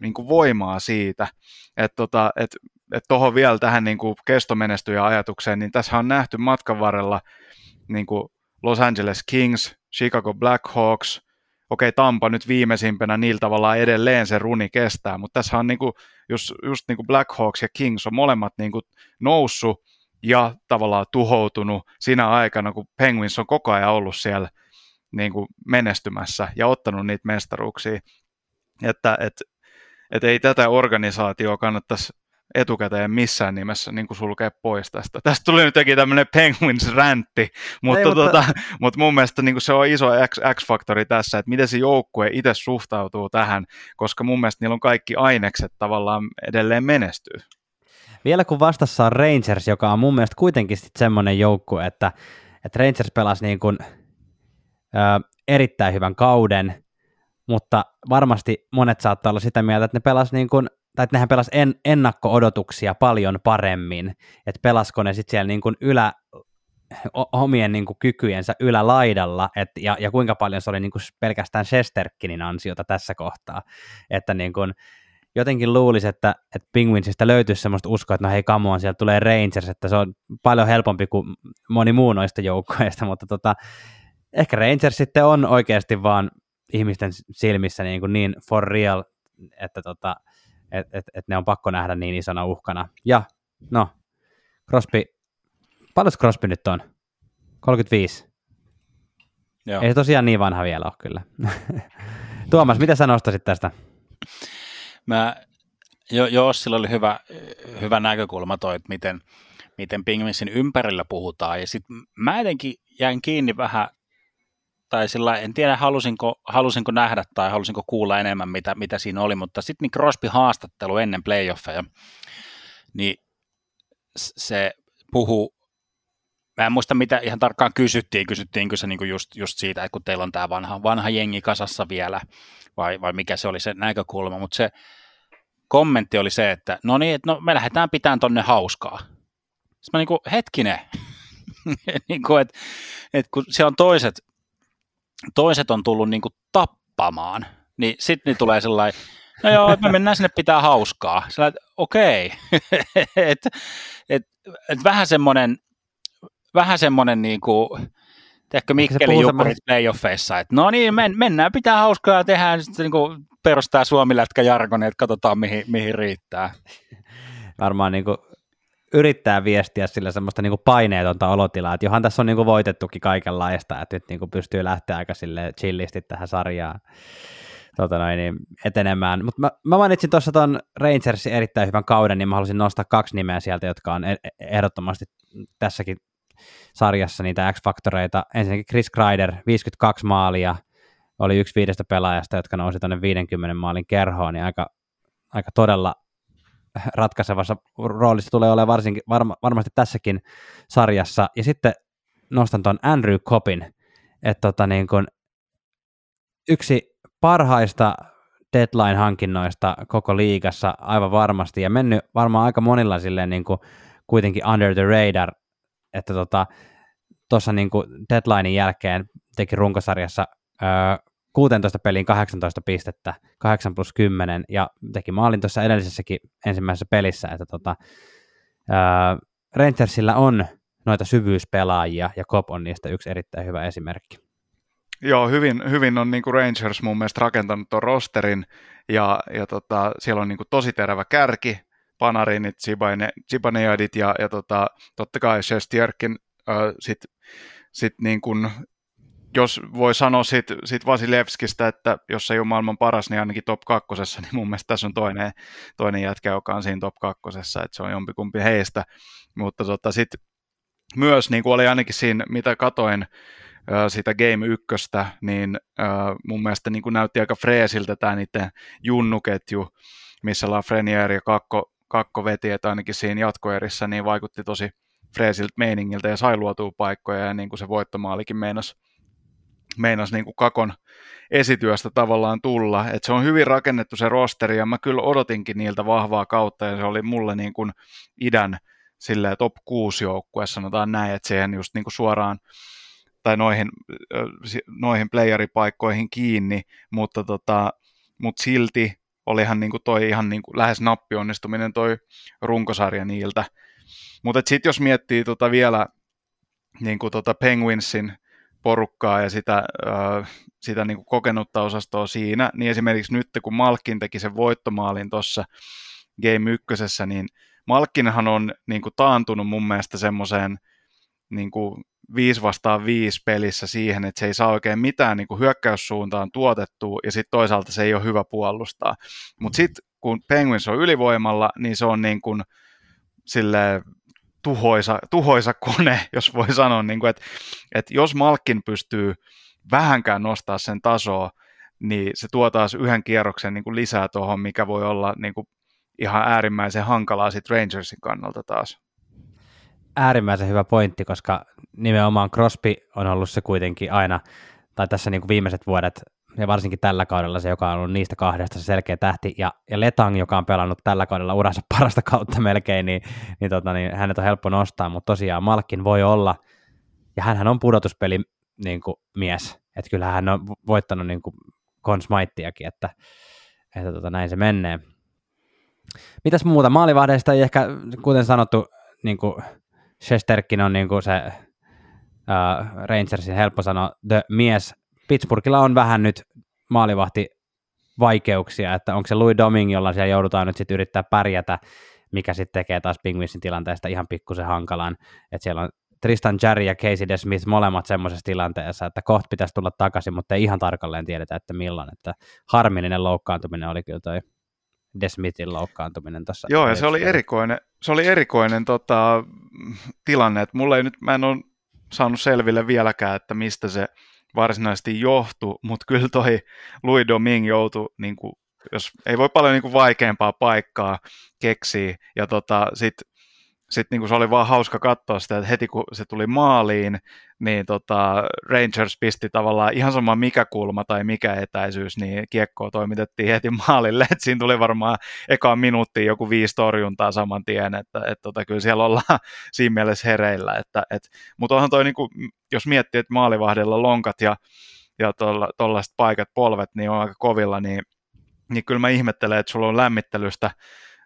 niin kuin voimaa siitä, että tota, et, et tuohon vielä tähän niin kuin kestomenestyjä ajatukseen, niin tässä on nähty matkan varrella niin kuin Los Angeles Kings, Chicago Blackhawks, okei Tampa nyt viimeisimpänä niillä tavalla edelleen se runi kestää, mutta tässä on niinku, just, just niinku Blackhawks ja Kings on molemmat niinku noussut ja tavallaan tuhoutunut siinä aikana, kun Penguins on koko ajan ollut siellä niinku menestymässä ja ottanut niitä mestaruuksia. Että et, et ei tätä organisaatioa kannattaisi etukäteen missään nimessä niin kuin sulkea pois tästä. Tästä tuli nyt tämmöinen Penguins-räntti, mutta, Ei, mutta... Tota, mutta mun mielestä niin kuin se on iso X-faktori tässä, että miten se joukkue itse suhtautuu tähän, koska mun mielestä niillä on kaikki ainekset tavallaan edelleen menestyy. Vielä kun vastassa on Rangers, joka on mun mielestä kuitenkin sit semmoinen joukkue, että, että Rangers pelasi niin kuin, ö, erittäin hyvän kauden, mutta varmasti monet saattaa olla sitä mieltä, että ne pelasi niin kuin tai että nehän pelas en, ennakko-odotuksia paljon paremmin, että pelasko ne sitten siellä niin kuin ylä, omien niin kuin, kykyjensä ylälaidalla, et, ja, ja kuinka paljon se oli niin kuin, pelkästään Shesterkinin ansiota tässä kohtaa, että niin kuin, jotenkin luulisi, että, että Penguinsista löytyisi semmoista uskoa, että no hei, come on, sieltä tulee Rangers, että se on paljon helpompi kuin moni muu noista joukkoista, mutta tota, ehkä Rangers sitten on oikeasti vaan ihmisten silmissä niin, kuin niin for real, että tota, et, et, et ne on pakko nähdä niin isona uhkana. Ja no, Crosby, paljon Crosby nyt on? 35. Joo. Ei se tosiaan niin vanha vielä ole kyllä. Tuomas, mitä sä nostasit tästä? Mä, jo, Jossilla oli hyvä, hyvä näkökulma toi, että miten, miten Pingvinsin ympärillä puhutaan. Ja sitten mä jotenkin jäin kiinni vähän, tai sillä en tiedä halusinko, halusinko nähdä tai halusinko kuulla enemmän, mitä, mitä siinä oli, mutta sitten niin Crosby haastattelu ennen playoffeja, niin se puhuu Mä en muista, mitä ihan tarkkaan kysyttiin. Kysyttiinkö se niinku just, just siitä, että kun teillä on tämä vanha, vanha jengi kasassa vielä, vai, vai mikä se oli se näkökulma, mutta se kommentti oli se, että no niin, että no me lähdetään pitämään tonne hauskaa. Sitten mä niinku, hetkinen, niinku, että et kun se on toiset, toiset on tullut niinku tappamaan, niin sitten niin tulee sellainen, no joo, me mennään sinne pitää hauskaa. Sellainen, että okei, okay. että et, et vähän semmoinen, vähän semmoinen niin kuin, Tehkö Mikkeli Jukkurit playoffeissa, että no niin, men, mennään, pitää hauskaa ja tehdään sitten niin kuin perustaa Suomi-lätkä jargoni, että katsotaan mihin, mihin riittää. Varmaan niin kuin yrittää viestiä sillä semmoista niin kuin paineetonta olotilaa, että johan tässä on niin kuin voitettukin kaikenlaista, että nyt niin kuin pystyy lähteä aika sille chillisti tähän sarjaan tota noin, niin etenemään. Mutta mä, mä mainitsin tuossa tuon Rangersin erittäin hyvän kauden, niin mä haluaisin nostaa kaksi nimeä sieltä, jotka on e-, ehdottomasti tässäkin sarjassa niitä X-faktoreita. Ensinnäkin Chris Kreider, 52 maalia, oli yksi viidestä pelaajasta, jotka nousi tuonne 50 maalin kerhoon, niin aika, aika todella ratkaisevassa roolissa tulee olemaan varsinkin, varma, varmasti tässäkin sarjassa. Ja sitten nostan tuon Andrew Copin, että tota niin kun yksi parhaista deadline-hankinnoista koko liigassa aivan varmasti, ja mennyt varmaan aika monilla silleen niin kuin kuitenkin under the radar että tuossa tota, niin deadlinein jälkeen teki runkosarjassa öö, 16 peliin 18 pistettä, 8 plus 10, ja teki maalin tuossa edellisessäkin ensimmäisessä pelissä, että tota, öö, Rangersillä on noita syvyyspelaajia, ja Kop on niistä yksi erittäin hyvä esimerkki. Joo, hyvin, hyvin on niin kuin Rangers mun mielestä rakentanut tuon rosterin, ja, ja tota, siellä on niin kuin tosi terävä kärki, Panarinit, Zibaneadit ja, ja tota, totta kai Shestierkin äh, sitten sit niin kun, jos voi sanoa sit, sit Vasilevskistä, että jos ei ole maailman paras, niin ainakin top kakkosessa, niin mun mielestä tässä on toinen, toinen jätkä, joka on siinä top kakkosessa, että se on jompikumpi heistä. Mutta tota, sitten myös, niin kuin oli ainakin siinä, mitä katoin, sitä Game 1, niin mun mielestä niin kuin näytti aika freesiltä tämä niiden junnuketju, missä Lafreniere ja Kakko kakko veti, että ainakin siinä jatkoerissä niin vaikutti tosi freesiltä meiningiltä ja sai luotua paikkoja ja niin kuin se voittomaalikin meinas, meinas niin kuin kakon esityöstä tavallaan tulla. Et se on hyvin rakennettu se rosteri ja mä kyllä odotinkin niiltä vahvaa kautta ja se oli mulle niin kuin idän silleen top 6 joukkue, sanotaan näin, että siihen just niin kuin suoraan tai noihin, noihin playeripaikkoihin kiinni, mutta, tota, mutta silti olihan niin kuin toi ihan niin kuin lähes nappionnistuminen toi runkosarja niiltä. Mutta sitten jos miettii tota vielä niin kuin tota Penguinsin porukkaa ja sitä, äh, sitä niin kuin kokenutta osastoa siinä, niin esimerkiksi nyt kun Malkin teki sen voittomaalin tuossa Game 1, niin Malkinhan on niin kuin taantunut mun mielestä semmoiseen niin kuin 5 vastaan 5 pelissä siihen, että se ei saa oikein mitään niin kuin hyökkäyssuuntaan tuotettua, ja sitten toisaalta se ei ole hyvä puolustaa. Mutta sitten kun Penguins on ylivoimalla, niin se on niin kuin sille tuhoisa, tuhoisa kone, jos voi sanoa, niin kuin, että, että jos Malkin pystyy vähänkään nostaa sen tasoa, niin se tuo taas yhden kierroksen niin kuin lisää tuohon, mikä voi olla niin kuin ihan äärimmäisen hankalaa sitten Rangersin kannalta taas. Äärimmäisen hyvä pointti, koska nimenomaan Crosby on ollut se kuitenkin aina, tai tässä niin kuin viimeiset vuodet ja varsinkin tällä kaudella se, joka on ollut niistä kahdesta se selkeä tähti, ja, ja Letang, joka on pelannut tällä kaudella uransa parasta kautta melkein, niin, niin, tota, niin hänet on helppo nostaa, mutta tosiaan Malkin voi olla, ja hän on pudotuspeli niin kuin, mies, että kyllä hän on voittanut niin kuin Conn Smithiakin, että, että tota, näin se menee. Mitäs muuta? Maalivahdeista ei ehkä, kuten sanottu, niin kuin Shesterkin on niin kuin se uh, Rangersin helppo sanoa, the mies. Pittsburghilla on vähän nyt maalivahti vaikeuksia, että onko se Louis Doming, jolla siellä joudutaan nyt sitten yrittää pärjätä, mikä sitten tekee taas Penguinsin tilanteesta ihan pikkusen hankalan, että siellä on Tristan Jarry ja Casey DeSmith molemmat semmoisessa tilanteessa, että kohta pitäisi tulla takaisin, mutta ei ihan tarkalleen tiedetä, että milloin, että harmillinen loukkaantuminen oli kyllä toi DeSmithin loukkaantuminen tuossa. Joo, ja se oli erikoinen, se oli erikoinen tota, tilanne, että mulla ei nyt, mä en ole saanut selville vieläkään, että mistä se varsinaisesti johtui, mutta kyllä toi Louis Domingue joutui, niin kuin, jos ei voi paljon niin kuin vaikeampaa paikkaa keksiä, ja tota, sitten sitten niin se oli vaan hauska katsoa sitä, että heti kun se tuli maaliin, niin tota, Rangers pisti tavallaan ihan sama mikä kulma tai mikä etäisyys, niin kiekkoa toimitettiin heti maalille, että siinä tuli varmaan ekaan minuuttiin joku viisi torjuntaa saman tien, että et, tota, kyllä siellä ollaan siinä mielessä hereillä, että, et, mutta onhan toi, niin kuin, jos miettii, että maalivahdella lonkat ja, ja tuollaiset paikat, polvet, niin on aika kovilla, niin, niin kyllä mä ihmettelen, että sulla on lämmittelystä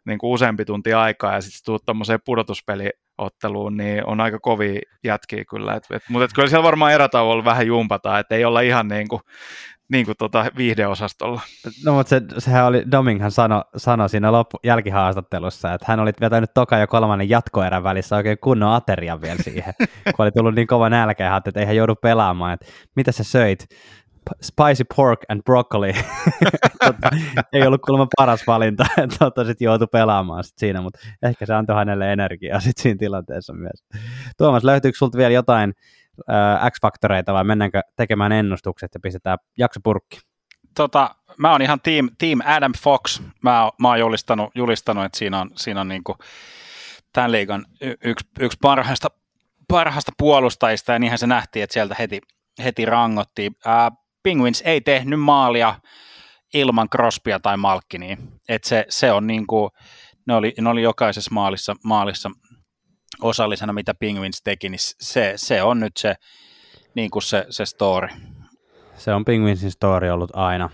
niin kuin useampi tunti aikaa ja sitten tuut tuommoiseen pudotuspeliotteluun, niin on aika kovi jätkiä kyllä. Et, et, mutta et kyllä siellä varmaan erätauolla vähän jumpata, että ei olla ihan niin kuin, niin kuin tota viihdeosastolla. No mutta se, sehän oli, Dominghan sano, sano siinä loppu, jälkihaastattelussa, että hän oli vetänyt toka ja kolmannen jatkoerän välissä oikein kunnon aterian vielä siihen, kun oli tullut niin kova nälkä ja että ei hän joudu pelaamaan, että mitä sä söit? Spicy pork and broccoli. tota, ei ollut kuulemma paras valinta, tota, sitten joutui pelaamaan sit siinä, mutta ehkä se antoi hänelle energiaa sit siinä tilanteessa myös. Tuomas, löytyykö sinulta vielä jotain äh, X-faktoreita vai mennäänkö tekemään ennustukset ja pistetään jakso purkki? Tota, mä oon ihan team, team Adam Fox. Mä, mä oon julistanut, julistanut, että siinä on, siinä on niinku tämän liigan yksi, yksi parhaista, parhaista puolustajista, ja niinhän se nähtiin, että sieltä heti, heti rangottiin. Ää, Penguins ei tehnyt maalia ilman Crosbya tai Malkinia. Et se, se on niin kuin, ne oli, ne oli jokaisessa maalissa, maalissa osallisena, mitä Penguins teki, niin se, se on nyt se, niin kuin se, se story. Se on Penguinsin story ollut aina.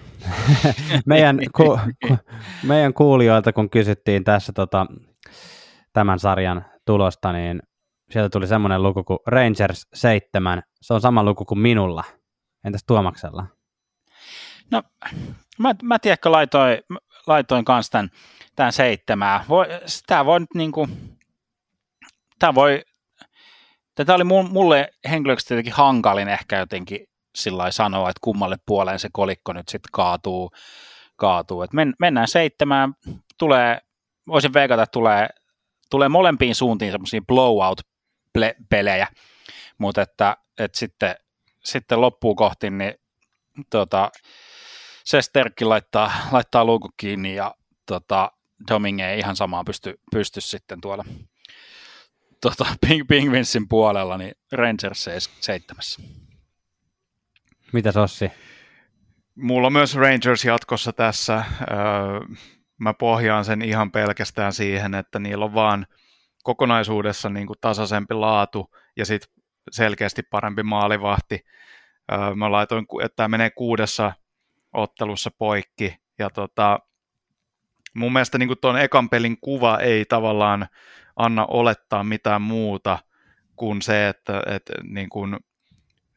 meidän, ku, ku, meidän kuulijoilta, kun kysyttiin tässä tota, tämän sarjan tulosta, niin sieltä tuli semmoinen luku kuin Rangers 7. Se on sama luku kuin minulla – Entäs Tuomaksella? No, mä, mä tiedätkö, laitoin, laitoin kanssa tämän, tämän seitsemää. Voi, tämä voi nyt niin kuin, tämä voi, tätä oli mulle henkilöksi tietenkin hankalin ehkä jotenkin sillä sanoa, että kummalle puoleen se kolikko nyt sitten kaatuu. kaatuu. Et men, mennään seitsemään, tulee, voisin veikata, että tulee, tulee molempiin suuntiin semmoisia blowout-pelejä, mutta että, että sitten sitten loppuun kohti, niin tota, Sesterkki laittaa, laittaa luukku kiinni ja tota, Domingue ei ihan samaan pysty, pysty sitten tuolla tota, Ping, Pingvinsin puolella, niin Rangers seitsemässä. Mitä Sossi? Mulla on myös Rangers jatkossa tässä. Mä pohjaan sen ihan pelkästään siihen, että niillä on vaan kokonaisuudessa niin kuin tasaisempi laatu ja sitten selkeästi parempi maalivahti. Mä laitoin, että tämä menee kuudessa ottelussa poikki. Ja tota, mun mielestä niin tuon ekan pelin kuva ei tavallaan anna olettaa mitään muuta kuin se, että, että niin kuin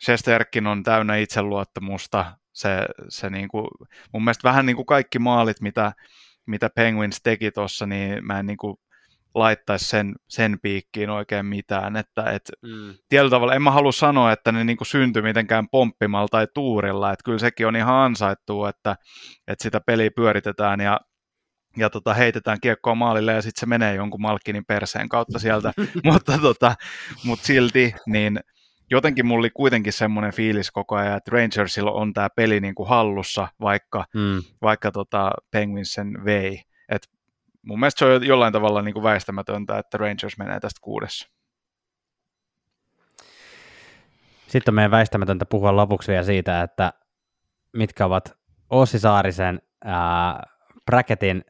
Shesterkin on täynnä itseluottamusta. Se, se niin kuin, mun mielestä vähän niin kuin kaikki maalit, mitä, mitä Penguins teki tuossa, niin mä en niin kuin laittaisi sen, sen piikkiin oikein mitään. Että, et, mm. Tietyllä tavalla en mä halua sanoa, että ne niin syntyi mitenkään pomppimalla tai tuurilla, että kyllä sekin on ihan ansaittu, että, että sitä peliä pyöritetään ja ja tota, heitetään kiekkoa maalille ja sitten se menee jonkun Malkkinin perseen kautta sieltä, mutta, tota, mutta silti niin jotenkin mulla oli kuitenkin semmoinen fiilis koko ajan, että Rangersilla on tämä peli niin kuin hallussa, vaikka, mm. vaikka tota Penguins sen vei. Et mun mielestä se on jollain tavalla niin kuin väistämätöntä, että Rangers menee tästä kuudessa. Sitten on meidän väistämätöntä puhua lopuksi vielä siitä, että mitkä ovat Ossi Saarisen ää, bracketin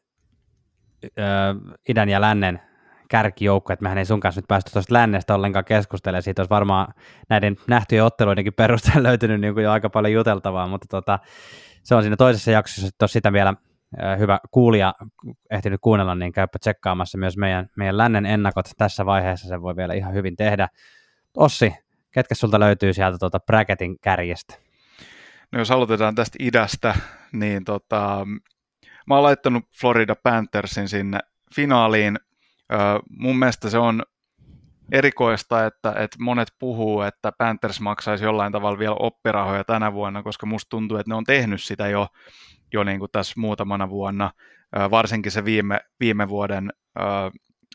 ää, idän ja lännen kärkijoukko, että mehän ei sun kanssa nyt päästy tuosta lännestä ollenkaan keskustelemaan, siitä olisi varmaan näiden nähtyjen otteluidenkin perusteella löytynyt niin kuin jo aika paljon juteltavaa, mutta tota, se on siinä toisessa jaksossa, että sitä vielä hyvä kuulija ehtinyt kuunnella, niin käypä tsekkaamassa myös meidän, meidän lännen ennakot tässä vaiheessa, se voi vielä ihan hyvin tehdä. Ossi, ketkä sulta löytyy sieltä tuota bracketin kärjestä? No jos aloitetaan tästä idästä, niin tota, mä oon laittanut Florida Panthersin sinne finaaliin. Ö, mun mielestä se on erikoista, että, että monet puhuu, että Panthers maksaisi jollain tavalla vielä oppirahoja tänä vuonna, koska musta tuntuu, että ne on tehnyt sitä jo, jo niin kuin tässä muutamana vuonna. Varsinkin se viime, viime vuoden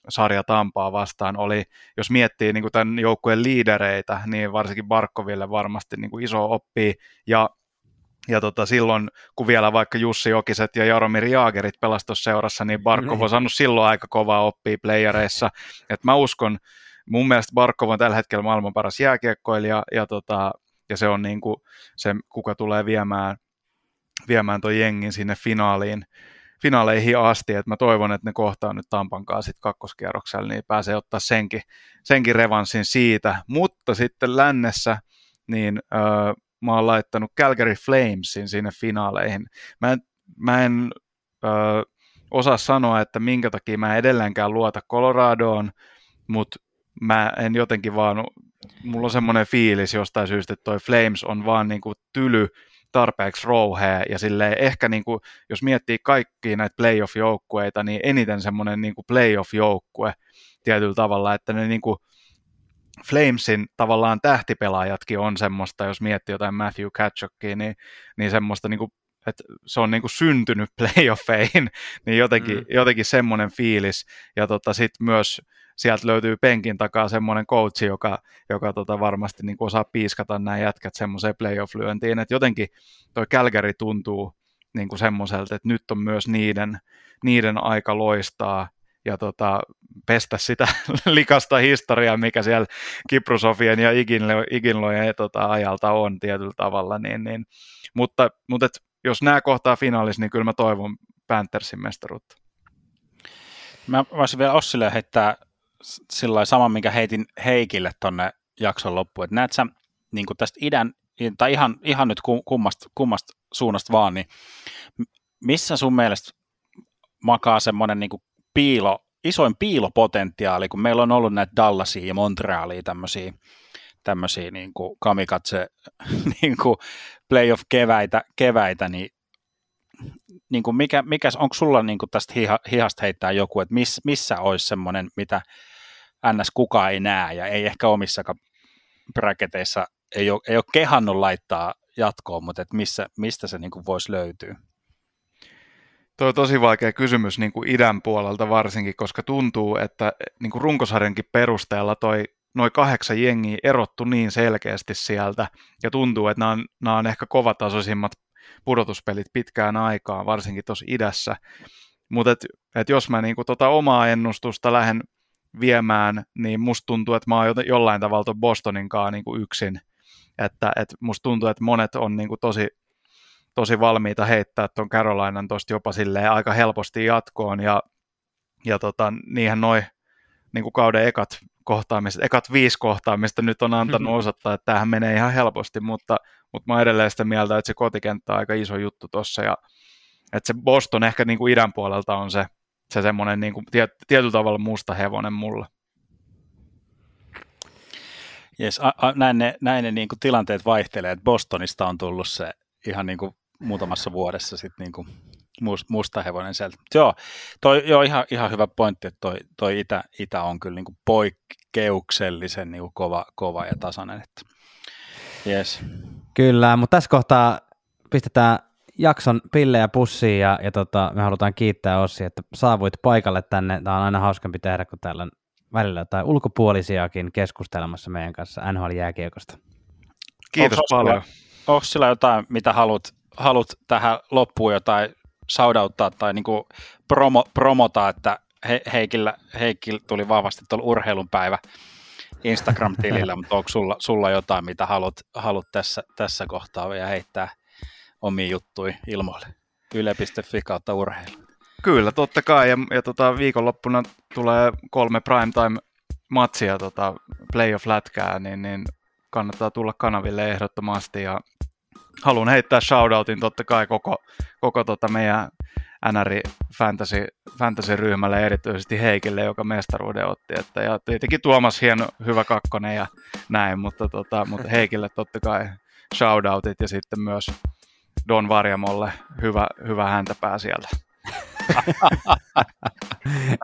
sarja Tampaa vastaan oli, jos miettii niin kuin tämän joukkueen liidereitä, niin varsinkin Barkoville varmasti niin kuin iso oppi ja ja tota, silloin, kun vielä vaikka Jussi Jokiset ja Jaromir Jaagerit pelastus seurassa, niin Barkov niin. on saanut silloin aika kovaa oppia playereissa. Et mä uskon, mun mielestä Barkov on tällä hetkellä maailman paras jääkiekkoilija, ja, tota, ja se on niin kuin se, kuka tulee viemään, viemään tuon jengin sinne finaaliin finaaleihin asti, että mä toivon, että ne kohtaa nyt Tampan kanssa sit kakkoskierroksella, niin pääsee ottaa senkin, senkin revanssin siitä, mutta sitten lännessä, niin öö, mä oon laittanut Calgary Flamesin sinne finaaleihin. Mä en, mä en öö, osaa sanoa, että minkä takia mä edelleenkään luota Coloradoon, mutta mä en jotenkin vaan, mulla on semmoinen fiilis jostain syystä, että toi Flames on vaan niinku tyly, tarpeeksi rouhea ja sille ehkä niin kuin, jos miettii kaikkia näitä playoff-joukkueita, niin eniten semmoinen niin kuin playoff-joukkue tietyllä tavalla, että ne niin kuin Flamesin tavallaan tähtipelaajatkin on semmoista, jos miettii jotain Matthew Katchockia, niin, niin semmoista niin kuin että se on niin kuin syntynyt playoffeihin, niin jotenkin, mm. jotenkin semmoinen fiilis. Ja tota, sitten myös sieltä löytyy penkin takaa semmoinen coachi, joka, joka tota varmasti niin osaa piiskata nämä jätkät semmoiseen playoff-lyöntiin, että jotenkin toi Calgary tuntuu niin kuin semmoiselta, että nyt on myös niiden, niiden aika loistaa ja tota, pestä sitä likasta historiaa, mikä siellä Kiprusofien ja Iginlojen tota, ajalta on tietyllä tavalla. Niin, niin. Mutta, mutta et, jos nämä kohtaa finaalissa, niin kyllä mä toivon Panthersin mestaruutta. Mä voisin vielä Ossille heittää sillä saman, minkä heitin Heikille tonne jakson loppuun, että näet sä niin tästä idän, tai ihan, ihan nyt kummasta, kummasta suunnasta vaan, niin missä sun mielestä makaa semmoinen niin piilo, isoin piilopotentiaali, kun meillä on ollut näitä Dallasia ja Montrealia tämmöisiä, tämmöisiä niin kuin kamikatse niin kuin playoff-keväitä, keväitä, niin niin kuin mikä, mikä, onko sulla niin kuin tästä hiha, hihasta heittää joku, että miss, missä olisi semmoinen, mitä ns. kukaan ei näe ja ei ehkä omissakaan bracketeissa ei ole, ei ole kehannut laittaa jatkoon, mutta että missä, mistä se niin voisi löytyä? Tuo on tosi vaikea kysymys niin kuin idän puolelta varsinkin, koska tuntuu, että niin kuin runkosarjankin perusteella toi noin kahdeksan jengiä erottu niin selkeästi sieltä, ja tuntuu, että nämä on, nämä on ehkä kovatasoisimmat pudotuspelit pitkään aikaan, varsinkin tuossa idässä. Mutta et, et jos mä niinku tota omaa ennustusta lähden viemään, niin musta tuntuu, että mä oon jollain tavalla tuon Bostonin kanssa niinku yksin. Että et musta tuntuu, että monet on niinku tosi, tosi valmiita heittää tuon Carolinan tuosta jopa silleen aika helposti jatkoon. Ja, ja tota, niinhän noin niin kauden ekat kohtaamiset, ekat viisi kohtaamista nyt on antanut osoittaa, että tämähän menee ihan helposti, mutta, mutta mä oon edelleen sitä mieltä, että se kotikenttä on aika iso juttu tuossa ja että se Boston ehkä niin kuin idän puolelta on se, se semmoinen niin kuin tiet, tietyllä tavalla musta hevonen mulla. Yes, a, a, näin ne, näin ne niin kuin tilanteet vaihtelee, että Bostonista on tullut se ihan niin kuin muutamassa vuodessa sitten niin kuin musta hevonen sieltä. Joo, toi, joo ihan, ihan hyvä pointti, että toi, toi itä, itä on kyllä niin kuin poikkeuksellisen niin kuin kova, kova ja tasainen. Että. Yes. Kyllä, mutta tässä kohtaa pistetään jakson pillejä pussiin ja, ja tota, me halutaan kiittää Ossi, että saavuit paikalle tänne. Tämä on aina hauskempi tehdä, kun täällä on välillä jotain ulkopuolisiakin keskustelemassa meidän kanssa NHL-jääkiekosta. Kiitos onko paljon. Onko sillä jotain, mitä haluat, haluat tähän loppuun jotain shoutouttaa tai niin kuin promo, promota, että he, Heikillä, Heikillä tuli vahvasti tuolla urheilun päivä Instagram-tilillä, mutta onko sulla, sulla jotain, mitä haluat, haluat tässä, tässä kohtaa vielä heittää omiin juttui ilmoille. Yle.fi kautta urheilu. Kyllä, totta kai. Ja, ja tota, viikonloppuna tulee kolme primetime-matsia tota, playoff-lätkää, niin, niin kannattaa tulla kanaville ehdottomasti. Ja haluan heittää shoutoutin totta kai koko, koko tota meidän NR Fantasy, Fantasy-ryhmälle, erityisesti Heikille, joka mestaruuden otti. Että, ja tietenkin Tuomas hieno, hyvä kakkonen ja näin, mutta, tota, mutta Heikille totta kai shoutoutit ja sitten myös Don Varjamolle hyvä, hyvä häntäpää siellä.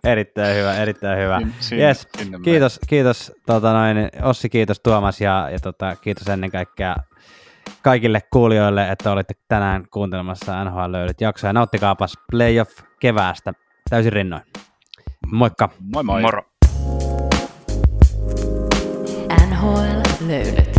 erittäin hyvä, erittäin hyvä. Sin, yes, sinne kiitos, kiitos tota noin, Ossi, kiitos Tuomas ja, ja tota, kiitos ennen kaikkea kaikille kuulijoille, että olitte tänään kuuntelemassa NHL löydyt jaksoa. Nauttikaapas playoff keväästä täysin rinnoin. Moikka! Moi moi! Moro! NHL löydyt.